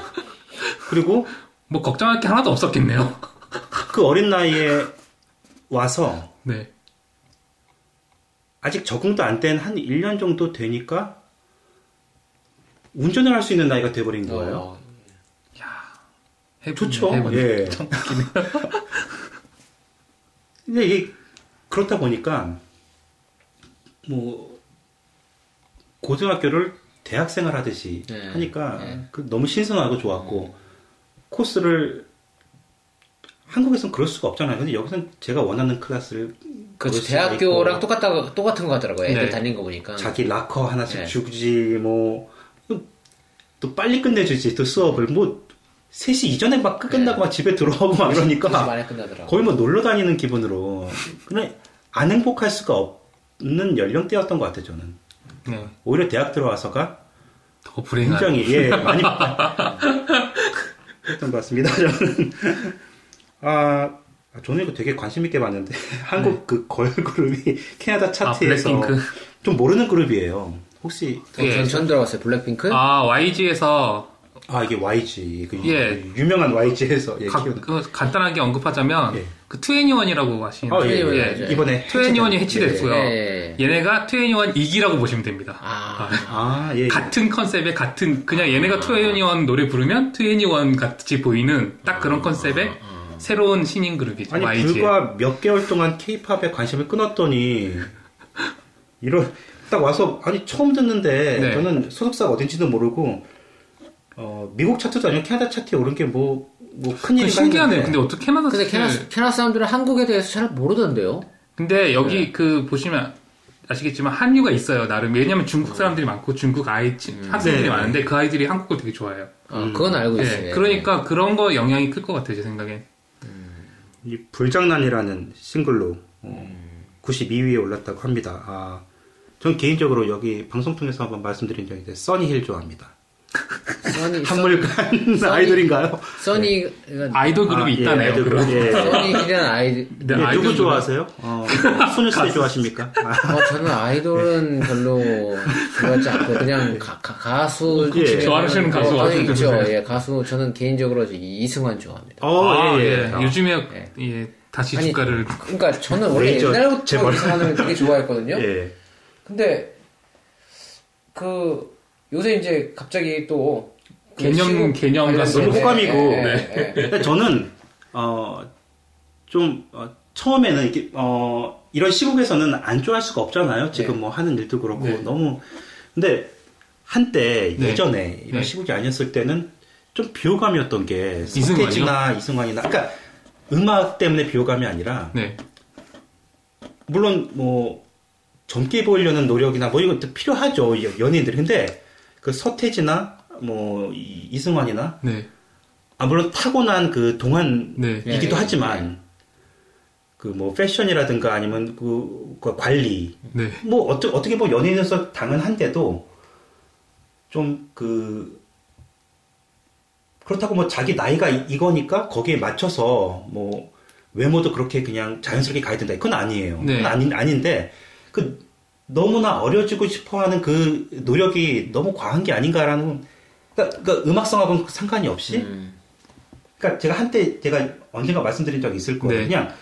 그리고 뭐 걱정할 게 하나도 없었겠네요. 그 어린 나이에 와서 네. 아직 적응도 안 된 한 1년 정도 되니까 운전을 할 수 있는 나이가 돼버린 거예요. 어, 해본- 좋죠. 해본- 예. 근데 이게 그렇다 보니까 뭐 고등학교를 대학생활 하듯이 네. 하니까 네. 그 너무 신선하고 좋았고 코스를 한국에서는 그럴 수가 없잖아요. 근데 여기서는 제가 원하는 클래스를 수가 대학교랑 똑같다, 똑같은 것 같더라고요. 애들 네. 다니는 거 보니까. 자기 락커 하나씩 네. 주지 뭐 또 빨리 끝내주지 또 수업을 뭐 3시 이전에 막 끝낸다고 막 집에 들어오고 막 이러니까. 거의 뭐 놀러 다니는 기분으로 그냥 안 행복할 수가 없는 연령대였던 것 같아요 저는 네. 오히려 대학 들어와서가 더 불행한. 굉장히 예 많이 했던 것 같습니다 저는 아 저는 이거 되게 관심 있게 봤는데 한국 그 걸그룹이 캐나다 아, 차트에서 블랙핑크. 좀 모르는 그룹이에요 혹시 어, 전 예. 처음 들어봤어요. 블랙핑크? 아, YG에서 아 이게 YG 그 예. 유명한 YG에서 예, 가, 그 간단하게 언급하자면 예. 그 투애니원이라고 하시는 어, 예, 투애니원 예. 알죠. 이번에 투애니원이 해체된- 해체됐고요. 예. 얘네가 투애니원 2기라고 보시면 됩니다. 아, 아, 예. 같은 컨셉의 같은 그냥 얘네가 투애니원 노래 부르면 투애니원 같이 보이는 딱 그런 컨셉의 새로운 신인 그룹이죠. 아니 YG. 불과 몇 개월 동안 케이팝에 관심을 끊었더니 이런 딱 와서 아니 처음 듣는데 네. 저는 소속사가 어딘지도 모르고 어, 미국 차트도 아니고 캐나다 차트에 오른 게 뭐뭐그 큰일이 신기하네요. 근데 어떻게 캐나다 근데 캐나, 캐나 사람들은 한국에 대해서 잘 모르던데요. 근데 여기 네. 그 보시면 아시겠지만 한류가 있어요. 나름 왜냐면 중국 사람들이 많고 중국 아이 치- 학생들이 네. 많은데 그 아이들이 한국을 되게 좋아해요. 어, 그건 알고 네, 있어요. 그러니까 그런 거 영향이 클 것 같아요. 제 생각엔. 이 불장난이라는 싱글로 어, 음. 92위에 올랐다고 합니다. 아, 전 개인적으로 여기 방송 통해서 한번 말씀드린 적이 있는데 써니힐 좋아합니다. 써니, 한물간 아이돌인가요? 써니, 아이돌 그룹이 아, 예, 있다네요. 아이돌 그럼. 그룹, 예. 써니라는 아이들. 근데 예, 아이돌 누구 그룹- 좋아하세요? 어, 소녀시대 좋아하십니까? 아, 어, 저는 아이돌은 별로 좋아하지 않고 그냥 가, 가, 수 예. 좋아하시는 가수 어떤 있죠. 예, 가수 저는 개인적으로 이- 이승환 좋아합니다. 어, 아, 예, 예. 예. 요즘에 예. 예, 다시 아니, 주가를 그러니까 저는 원래 레이저 옛날부터 재벌. 이승환을 되게 좋아했거든요. 예. 근데 그 요새 이제 갑자기 또 개념- 개념. 너무 호감이고. 예, 예, 네. 예, 예. 근데 저는 어, 좀 어, 처음에는 이렇게 어, 이런 시국에서는 안 좋아할 수가 없잖아요. 지금 네. 뭐 하는 일도 그렇고 네. 너무 근데 한때 네. 예전에 이런 네. 시국이 아니었을 때는 좀 비호감이었던 게? 서태지나 이승환이나 그러니까 음악 때문에 비호감이 아니라 네. 물론 뭐 젊게 보이려는 노력이나 뭐 이것도 필요하죠 여- 연예인들 근데 그 서태지나 뭐 이- 이승환이나 네. 아 물론 타고난 그 동안이기도 네. 네, 네, 하지만 그 뭐 패션이라든가 아니면 그, 그 관리 네. 뭐 어떠, 어떻게 보면 연예인에서 당연한데도 좀 그 그렇다고 뭐 자기 나이가 이- 이거니까 거기에 맞춰서 뭐 외모도 그렇게 그냥 자연스럽게 가야 된다 그건 아니에요 네. 그건 아닌 아닌데 그 너무나 어려지고 싶어 하는 그 노력이 너무 과한 게 아닌가라는 그러니까, 그러니까 음악성하고는 상관이 없이 음. 그러니까 제가 한때 제가 언젠가 말씀드린 적이 있을 거예요. 네. 그냥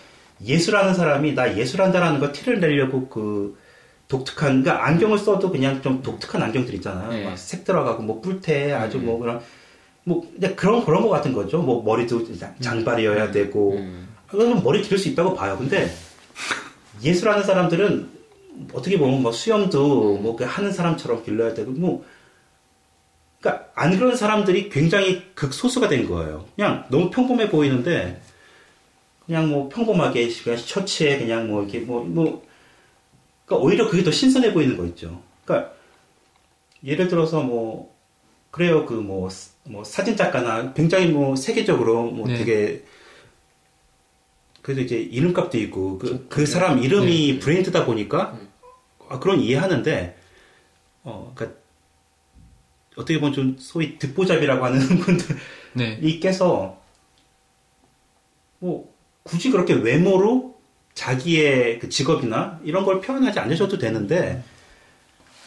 예술하는 사람이 나 예술한다라는 거 티를 내려고 그 독특한 그러니까 안경을 써도 그냥 좀 독특한 안경들 있잖아요. 네. 막색 들어가고 뭐 뿔테 아주 음. 뭐 그런 뭐 그냥 그런 그런 거 같은 거죠. 뭐 머리도 장- 장발이어야 되고 음. 그건 머리 기를 수 있다고 봐요. 근데 예술하는 사람들은 어떻게 보면 뭐 수염도 뭐그 하는 사람처럼 길러야 되고 뭐 그러니까 안 그런 사람들이 굉장히 극소수가 된 거예요. 그냥 너무 평범해 보이는데 그냥 뭐 평범하게 그냥 셔츠에 그냥 뭐 이렇게 뭐뭐 그러니까 오히려 그게 더 신선해 보이는 거 있죠. 그러니까 예를 들어서 뭐 그래요 그 뭐 뭐 사진 작가나 굉장히 뭐 세계적으로 뭐 네. 되게 그래도 이제 이름값도 있고 그, 그 사람 이름이 브랜드다 보니까 아, 그런 이해하는데 어 그러니까 어떻게 보면 좀 소위 듣보잡이라고 하는 분들이 네. 껴서 뭐 굳이 그렇게 외모로 자기의 그 직업이나 이런 걸 표현하지 않으셔도 되는데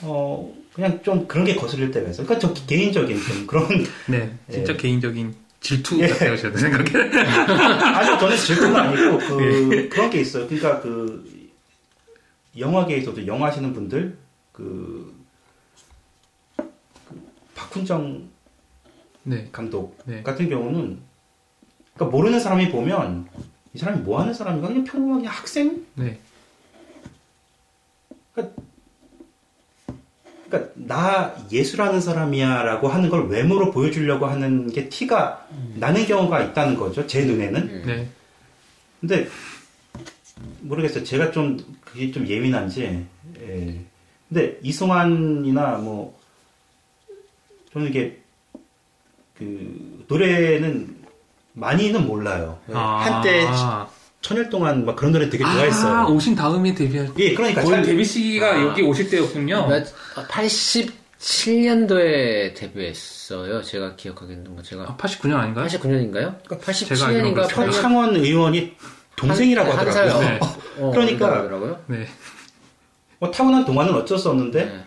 어 그냥 좀 그런 게 거슬릴 때가 있어요. 그러니까 저 개인적인 좀 그런 네, 진짜 예. 개인적인 질투 예. 같아요, 저는 생각에. 아니 저는 질투는 아니고 그 그런 게 있어요. 그러니까 그 영화계에서도 영화 하시는 분들 그, 그 박훈정 네, 감독 네. 같은 경우는 그러니까 모르는 사람이 보면 이 사람이 뭐 하는 사람인가? 그냥 평범하게 학생? 네, 그러니까 나 예술하는 사람이야라고 하는 걸 외모로 보여주려고 하는 게 티가 나는 경우가 있다는 거죠 제 눈에는. 네. 근데 모르겠어요. 제가 좀 그게 좀 예민한지. 예. 근데 이승환이나 뭐 저는 이게 그 노래는 많이는 몰라요 아. 한때 천일 동안 막 그런 노래 되게 좋아했어요 아, 오신 다음에 데뷔할. 예 그러니까 거의 잘- 데뷔 시기가 아. 여기 오실 때였군요. 몇- 87년도에 데뷔했어요. 제가 기억하기에는 뭐 제가 아, 89년 아닌가요? 89년인가요? 제가 알기로는 87년인가 그렇죠. 표창원 의원이 동생이라고 한, 하더라고요. 한 살, 네. 어, 그러니까. 네. 뭐 타고난 동안은 어쩔 수 없는데 네.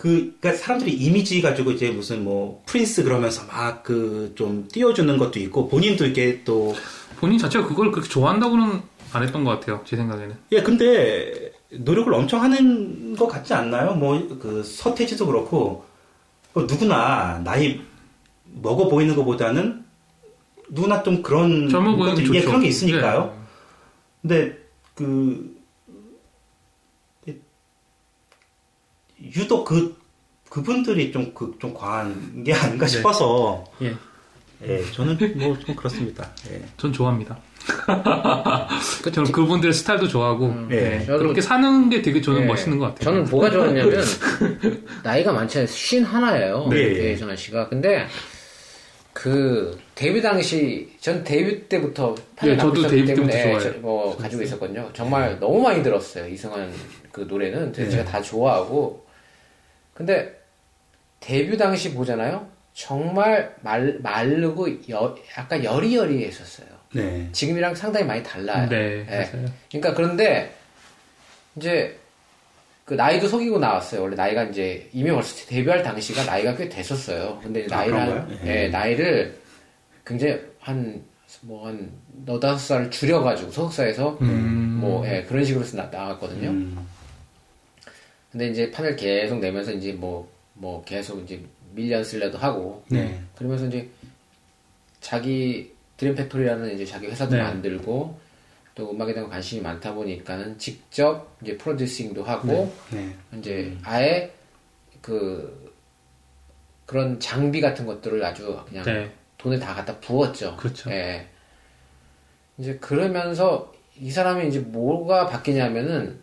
그 그러니까 사람들이 이미지 가지고 이제 무슨 뭐 프린스 그러면서 막 그 좀 띄워주는 것도 있고 본인도 이게 또 본인 자체가 그걸 그렇게 좋아한다고는 안 했던 것 같아요, 제 생각에는. 예, 근데 노력을 엄청 하는 것 같지 않나요? 뭐 그 서태지도 그렇고 그 누구나 나이 먹어 보이는 것보다는 누구나 좀 그런 젊어 보이는 예. 그런 게 있으니까요. 네. 근데 그 유독 그 그분들이 좀 그 좀 과한 게 아닌가 네. 싶어서 예, 예, 저는 뭐 좀 그렇습니다. 예. 전 좋아합니다. 저는 그분들 스타일도 좋아하고, 네. 예, 저도- 그렇게 사는 게 되게 저는 예. 멋있는 것 같아요. 저는 뭐가 좋았냐면 나이가 많잖아요. 쉰 하나예요. 네. 예전아 씨가. 근데 그 데뷔 당시 전 데뷔 때부터 예, 저도 데뷔 때부터. 저- 뭐 가지고 있었거든요. 정말 너무 많이 들었어요. 이승환 그 노래는 네. 제가 다 좋아하고 근데 데뷔 당시 보잖아요. 정말 말 마르고 여, 약간 여리여리했었어요. 네. 지금이랑 상당히 많이 달라요. 네, 예. 맞아요. 그러니까 그런데 이제 그 나이도 속이고 나왔어요. 원래 나이가 이제 이미 벌써 데뷔할 당시가 나이가 꽤 됐었어요. 근데 아, 나이를? 예, 예. 나이를 굉장히 한 뭐한 너다섯 살 줄여가지고 소속사에서 음, 뭐 예, 그런 식으로 나, 나왔거든요. 음, 근데 이제 판을 계속 내면서 이제 뭐 뭐 계속 이제 밀리언 셀러도 하고 네. 그러면서 이제 자기 드림 팩토리라는 이제 자기 회사도 네. 만들고 또 음악에 대한 관심이 많다 보니까는 직접 이제 프로듀싱도 하고 네. 이제 아예 그 그런 장비 같은 것들을 아주 그냥 네, 돈을 다 갖다 부었죠. 그렇죠. 예. 이제 그러면서 이 사람이 이제 뭐가 바뀌냐면은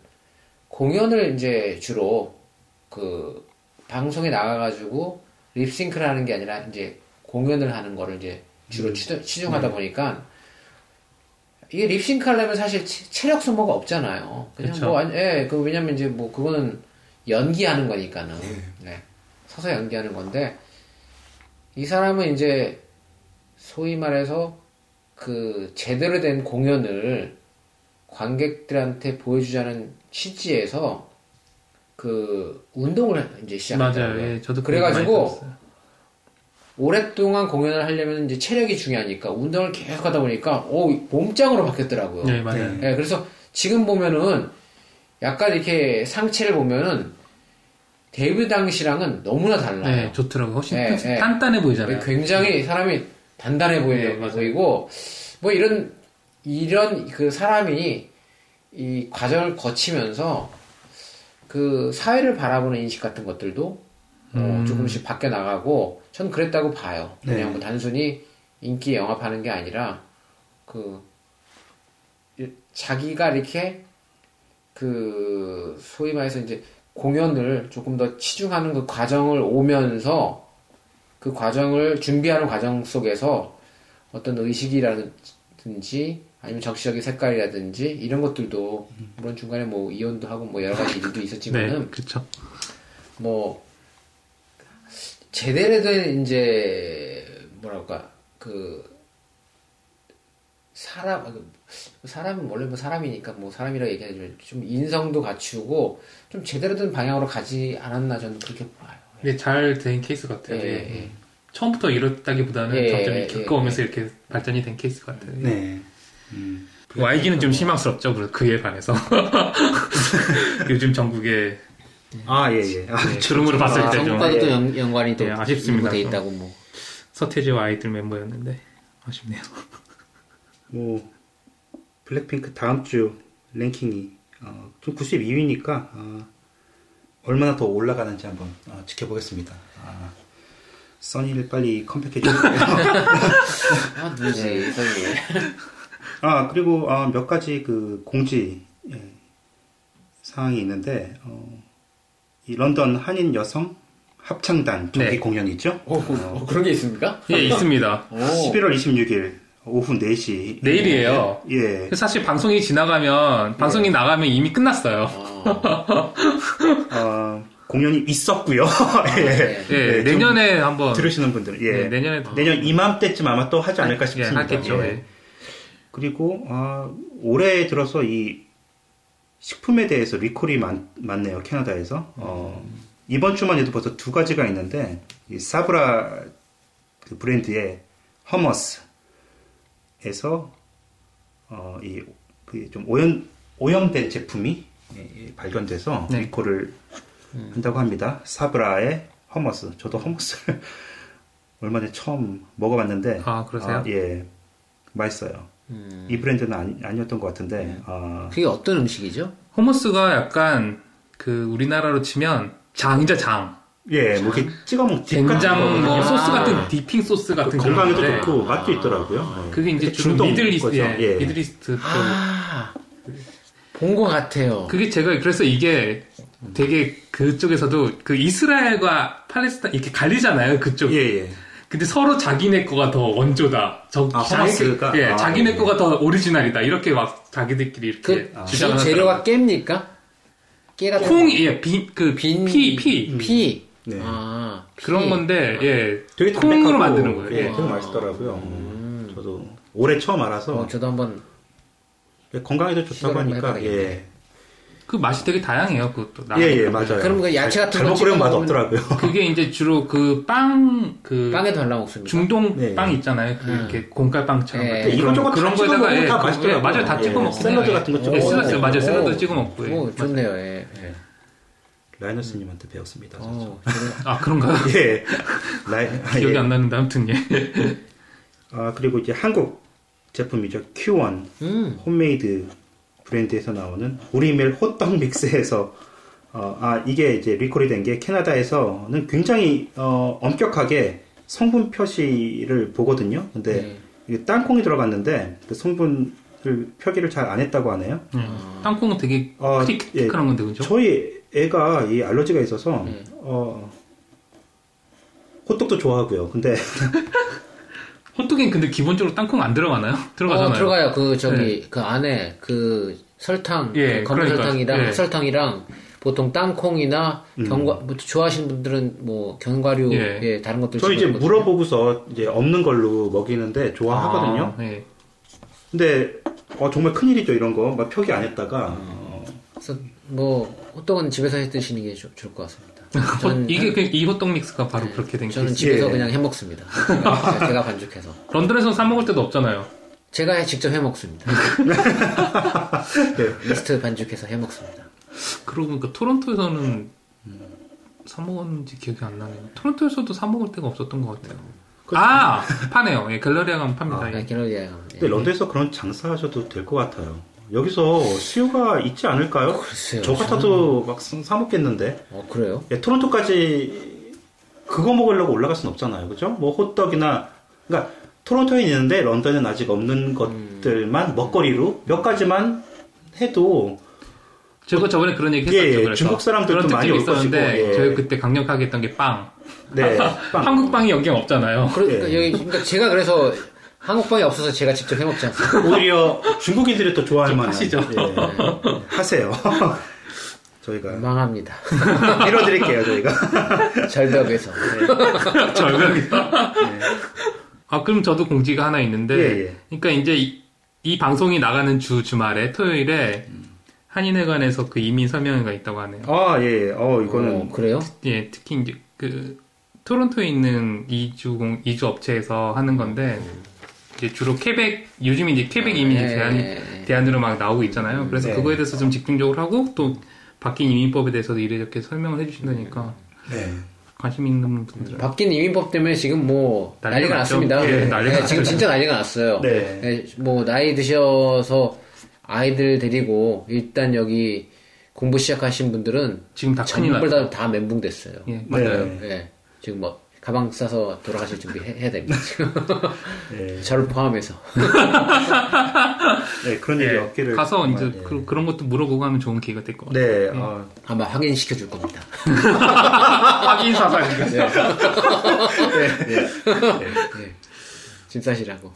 공연을 이제 주로 그 방송에 나가가지고 립싱크를 하는 게 아니라 이제 공연을 하는 거를 이제 주로 치중- 치중하다 보니까 이게 립싱크 하려면 사실 체- 체력 소모가 없잖아요. 그냥 그쵸. 뭐, 예, 그 왜냐면 이제 뭐 그거는 연기하는 거니까는. 네. 서서 연기하는 건데 이 사람은 이제 소위 말해서 그 제대로 된 공연을 관객들한테 보여주자는 취지에서 그 운동을 이제 시작했어요. 맞아요. 예, 저도 그래가지고. 오랫동안 공연을 하려면 이제 체력이 중요하니까 운동을 계속 하다 보니까 오 몸짱으로 바뀌었더라고요. 네, 맞아요. 예, 그래서 지금 보면은 약간 이렇게 상체를 보면은 데뷔 당시랑은 너무나 달라요. 네, 좋더라고요. 훨씬 네, 튼- 네. 단단해 보이잖아요. 굉장히 사람이 단단해 보이, 네. 보이고 뭐 이런 이런 그 사람이 이 과정을 거치면서 그 사회를 바라보는 인식 같은 것들도 어, 음. 조금씩 바뀌어 나가고 전 그랬다고 봐요. 그냥 네. 뭐 단순히 인기 영합하는 게 아니라 그 이- 자기가 이렇게 그 소위 말해서 이제 공연을 조금 더 치중하는 그 과정을 오면서 그 과정을 준비하는 과정 속에서 어떤 의식이라 든지 아니면 정치적인 색깔이라든지 이런 것들도 물론 중간에 뭐 이혼도 하고 뭐 여러 가지 일도 네, 있었지만은 그렇죠. 뭐 제대로 된 이제 뭐랄까 그 사람 사람은 원래 뭐 사람이니까 뭐 사람이라고 얘기하지만 좀 인성도 갖추고 좀 제대로 된 방향으로 가지 않았나 저는 그렇게 봐요. 이게 잘 된 케이스 같아요. 예, 예. 예. 처음부터 이렇다기보다는 예, 점점 예, 겪어오면서 이렇게 발전이 된 케이스 같아요. 네. 음. YG는 좀 실망스럽죠. 그- 그에 반해서 요즘 전국에 아, 예, 예. 아, 네, 흐름으로 봤을 아, 때좀또 연, 연관이 또 네, 아쉽습니다. 돼 있다고 뭐. 서태지와 아이들 멤버였는데 아쉽네요. 뭐 블랙핑크 다음 주 랭킹이 어, 좀 92위니까 어, 얼마나 더 올라가는지 한번 어, 지켜보겠습니다. 아, 써니를 빨리 컴백해 주세요. 아 누구지 선이. 아 그리고 아, 몇 가지 그 공지 예, 사항이 있는데 어, 이 런던 한인 여성 합창단 정기 네. 공연이 있죠. 오, 어, 그런 게 있습니까? 예, 있습니다. 오. 11월 26일 오후 4시 내일이에요. 예. 사실 방송이 지나가면 방송이 나가면 이미 끝났어요. 어, 어, 공연이 있었고요. 예. 네. 예, 네, 좀 내년에 한번 들으시는 분들은 예. 네, 내년에 더 내년 이맘때쯤 아마 또 하지 않을까 예, 싶습니다. 하겠죠. 예. 예. 그리고 아, 올해 들어서 이 식품에 대해서 리콜이 많, 많네요. 캐나다에서. 어, 이번 주만 해도 벌써 두 가지가 있는데 이 사브라 그 브랜드의 hummus에서 어, 이좀 오염 오염된 제품이 예, 발견돼서 네. 리콜을 한다고 합니다. 사브라의 hummus. 저도 hummus를 얼마 전에 처음 먹어봤는데 아, 그러세요? 예, 맛있어요. 이 브랜드는 아니, 아니었던 것 같은데 아, 그게 어떤 음식이죠? hummus가 약간 그 우리나라로 치면 장이자 장. 예, 뭐 이렇게 찍어 먹 된장 뭐 아. 소스 같은 dipping 소스 같은 그런 건강에도 좋고 맛도 있더라고요. 예. 그게 이제 그 주로 중동 Middle East. 예, 예. Middle East 쪽. 아, 본것 같아요. 그게 제가 그래서 이게 되게 그쪽에서도 그 이스라엘과 팔레스타인 이렇게 갈리잖아요 그쪽. 예, 예. 근데 서로 자기네 거가 더 원조다. 저 아, 자기- 하마스가? 예, 아, 자기네 예. 거가 더 오리지널이다. 이렇게 막 자기들끼리 이렇게 그 주장을 주 재료가 깻입니까? 깨 같은 콩, 예, 비, 그, 빈- 피, 피. 피. 네. 아, 피. 그런 건데, 예. 되게 콩으로 담백하고, 만드는 거예요. 예, 예. 되게 맛있더라고요. 저도 올해 처음 알아서 어, 저도 한번 예, 건강에도 좋다고 하니까. 예, 그 맛이 되게 다양해요, 그것도. 예, 예, 맞아요. 그럼 그 야채 같은 잘못 거 찍어 맛 없더라고요. 그게 이제 주로 그 빵, 그, 빵에도 발라 먹습니다. 중동 네. 빵 있잖아요. 그 음. 이렇게 공깔빵처럼. 예. 같은 이것저것 그런 다 찍어 거에다가, 예, 다 그- 맛있더라고요. 예, 맞아요. 다 예, 찍어 먹긴 샐러드. 같은 거 찍어 예, 먹어요. 샐러드, 맞아요. 오. 샐러드 찍어 먹고. 예. 오, 맞아요. 좋네요. 예. 예. 라이너스님한테 배웠습니다. 어, 아, 그런가요? 예, 라이, 아, 기억이 예. 안 나는데, 아무튼, 예. 아, 그리고 이제 한국 제품이죠. Q1 음. 홈메이드 브랜드에서 나오는 우리밀 호떡 믹스에서 어, 아 이게 이제 리콜이 된 게 캐나다에서는 굉장히 어, 엄격하게 성분 표시를 보거든요. 근데 네. 땅콩이 들어갔는데 그 성분 을 표기를 잘 안 했다고 하네요. 음. 땅콩은 되게 어, critical한 건데, 그죠? 저희 애가 이 알러지가 있어서 네. 어, 호떡도 좋아하고요. 근데 호떡엔 근데 기본적으로 땅콩 안 들어가나요? 들어가잖아요. 어, 들어가요. 그 저기 그 안에 그 설탕, 예, 그 검은 그러니까, 설탕이랑 예. 흑설탕이랑 보통 땅콩이나 견과 뭐 좋아하시는 분들은 뭐 견과류 예. 예, 다른 것들 저 이제. 물어보고서 이제 없는 걸로 먹이는데 좋아하거든요. 아, 예. 근데 어, 정말 큰일이죠 이런 거 막 표기 안 했다가 어, 그래서 뭐 호떡은 집에서 해 드시는 게 좋- 좋을 것 같습니다. 저는 이게 그, 이 호떡 믹스가 바로 그렇게 된 저는 케이스. 집에서 예. 그냥 해 먹습니다. 제가, 제가 반죽해서 런던에서 사 먹을 데도 없잖아요. 제가 직접 해 먹습니다. 네. 이스트 반죽해서 해 먹습니다. 그러고 보니까 토론토에서는 사 먹었는지 기억이 안 나네요. 토론토에서도 사 먹을 데가 없었던 것 같아요. 아 파네요. 예, 갤러리아 가면 팝니다. 아, 예. 갤러리아. 근데 런던에서 그런 장사하셔도 될 것 같아요. 여기서 수요가 있지 않을까요? 글쎄요. 저 같아도 막 사 먹겠는데 어 그래요? 예, 토론토까지 그거 먹으려고 올라갈 순 없잖아요, 그죠? 뭐 호떡이나 그러니까 토론토에 있는데 런던엔 아직 없는 것들만 먹거리로 몇 가지만 해도 제가 저번에 그런 얘기 예, 했었죠. 예, 그래서 중국 사람들도 그런 많이 있었는데 예. 저희 그때 강력하게 했던 게 빵. 네, 빵. 한국 빵이 여기 없잖아요. 그러 니까 예. 여기 그러니까 제가 그래서 한국빵이 없어서 제가 직접 해 먹지 않습니까? 오히려 중국인들이 또 좋아할 좀 만한 하시죠. 예, 하세요. 저희가 망합니다. 밀어드릴게요, 저희가. 절벽에서. 네. 절벽이다. 아 그럼 저도 공지가 하나 있는데, 예, 예. 그러니까 이제 이, 이 방송이 나가는 주 주말에 토요일에 한인회관에서 그 이민 설명회가 있다고 하네요. 아, 예. 어, 어, 이거는 그래요? 예, 특히 이제 그 토론토에 있는 이주 공 이주 업체에서 하는 건데 이제 주로 케벡 요즘 이제 케벡 이민이 예, 대안 예, 예. 대안으로 막 나오고 있잖아요. 그래서 네. 그거에 대해서 좀 집중적으로 하고 또 바뀐 이민법에 대해서도 이래저래 설명을 해주신다니까 네. 관심 있는 분들은 바뀐 이민법 때문에 지금 뭐 난리가 난리가. 났습니다. 예, 난리가 예, 지금. 진짜 난리가 났어요. 네. 예, 뭐 나이 드셔서 아이들 데리고 일단 여기 공부 시작하신 분들은 지금 다 큰일 전부. 다, 다 멘붕 됐어요. 예, 맞아요. 네. 예, 지금 뭐 가방 싸서 돌아가실 준비 해, 해야 됩니다. 지금 네. 저를 포함해서. 네, 그런 일이 예, 없기를. 가서 이제 정말, 예. 그, 그런 것도 물어보고 하면 좋은 기회가 될 것 같아요. 네, 어, 아마 확인시켜 줄 겁니다. 확인 사살인가? 예. 짐 싸시라고.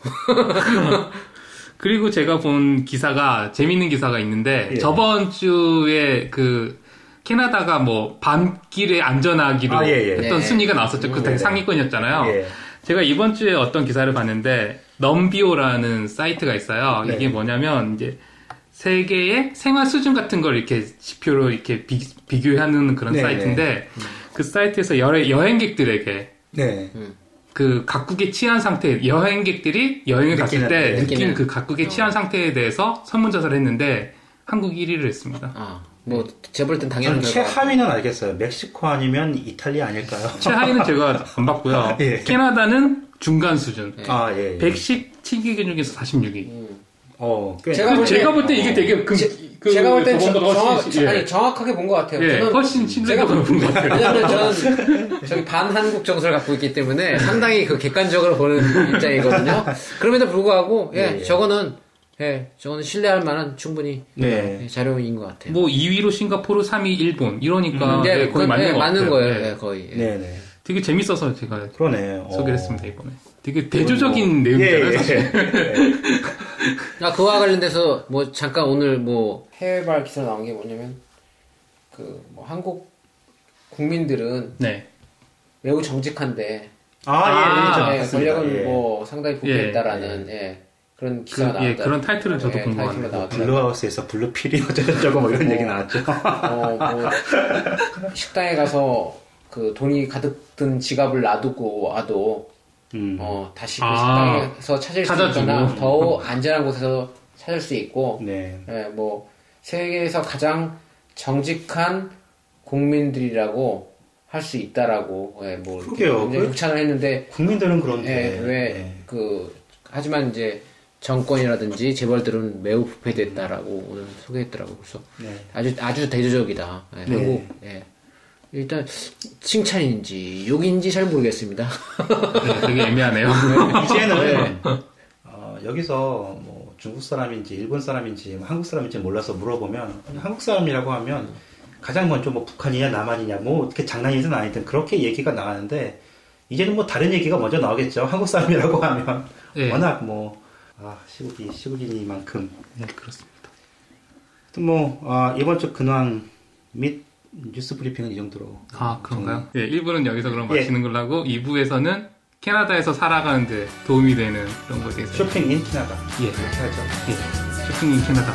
그리고 제가 본 기사가 재밌는 기사가 있는데 예. 저번 주에 그 캐나다가 뭐 밤길에 안전하기로 아, 예, 예. 했던 네. 순위가 나왔었죠. 그 네, 네. 상위권이었잖아요. 예. 제가 이번 주에 어떤 기사를 봤는데 넘비오라는 사이트가 있어요. 네. 이게 뭐냐면 이제 세계의 생활 수준 같은 걸 이렇게 지표로 이렇게 비, 비교하는 그런 네, 사이트인데 그 사이트에서 여러 여행객들에게 네. 그 각국의 치안 상태 여행객들이 여행을 갔을 느끼는, 때 네. 느낀. 그 각국의 치안 상태에 대해서 설문조사를 했는데 한국 1위를 했습니다. 아, 뭐 재벌 땐 당연한 저는 결과. 최하위는 알겠어요. 멕시코 아니면 이탈리아 아닐까요? 최하위는 제가 안 봤고요. 예. 캐나다는 중간 수준. 아, 예. 예. 117개 중에서 46위. 어, 꽤. 제가 볼 때- 제가 볼 때 이게 되게 그, 그 제가 볼땐 저번보다 정확, 예. 아니, 정확하게 본 것 같아요. 예, 저는 훨씬 신뢰가 높은 것 같아요. 왜냐면 저는 저기 반한국 정서를 갖고 있기 때문에 상당히 그 객관적으로 보는 입장이거든요. 그럼에도 불구하고 예, 예, 예. 저거는 예, 저거는 신뢰할 만한 충분히 네. 예, 자료인 것 같아요. 뭐 2위로 싱가포르, 3위 일본 이러니까 음, 예, 네, 거의 맞는 예, 것 맞는 같아요. 거예요. 예. 예, 거의. 예. 네네. 되게 재밌어서 제가 그러네. 어. 소개를 했습니다 이번에. 되게 대조적인 예, 내용이잖아요. 예. 사실. 아, 그와 관련돼서 뭐 잠깐 오늘 뭐 해외발 기사 나온 게 뭐냐면 그 뭐 한국 국민들은 네. 매우 정직한데 아, 아, 예, 예. 권력은 예. 뭐 상당히 부패했다라는 예, 그런 그, 기사가 예, 나왔다. 그런 타이틀을 저도 예, 본것 타이틀로 같아요. 나왔더라고요. Blue House에서 blue pill이 어쩌고저쩌고 뭐 이런 어. 얘기 나왔죠. 어, 뭐 식당에 가서 그 돈이 가득 든 지갑을 놔두고 와도 음. 어, 다시 그 아, 식당에서 찾을 수 찾아주고. 있거나 더 안전한 곳에서 찾을 수 있고 네. 예, 뭐 세계에서 가장 정직한 국민들이라고 할 수 있다라고 예, 뭐 그러게요. 그- 극찬을 했는데 국민들은 그런데. 예, 왜 네. 그 하지만 이제 정권이라든지 재벌들은 매우 부패됐다라고 오늘 소개했더라고 그래서 네. 아주 아주 대조적이다 예, 네. 한국 예. 일단 칭찬인지 욕인지 잘 모르겠습니다. 네, 되게 애매하네요. 이제는 어, 여기서 뭐 중국 사람인지 일본 사람인지 뭐 한국 사람인지 몰라서 물어보면 한국 사람이라고 하면 가장 먼저 뭐 북한이냐 남한이냐 뭐 어떻게 장난이든 아니든 그렇게 얘기가 나가는데 이제는 뭐 다른 얘기가 먼저 나오겠죠 한국 사람이라고 하면 예. 워낙 뭐 아, 시국이 시국이니만큼 네, 그렇습니다. 또뭐 아, 이번 주 근황 및 뉴스 브리핑은 이 정도로 아, 그런가요? 예, 1부는 여기서 그럼 예. 마치는 걸로 하고 2부에서는 캐나다에서 살아가는데 도움이 되는 그런 것에 대해서 shopping in Canada 예, 이렇게 하죠. 예, shopping in Canada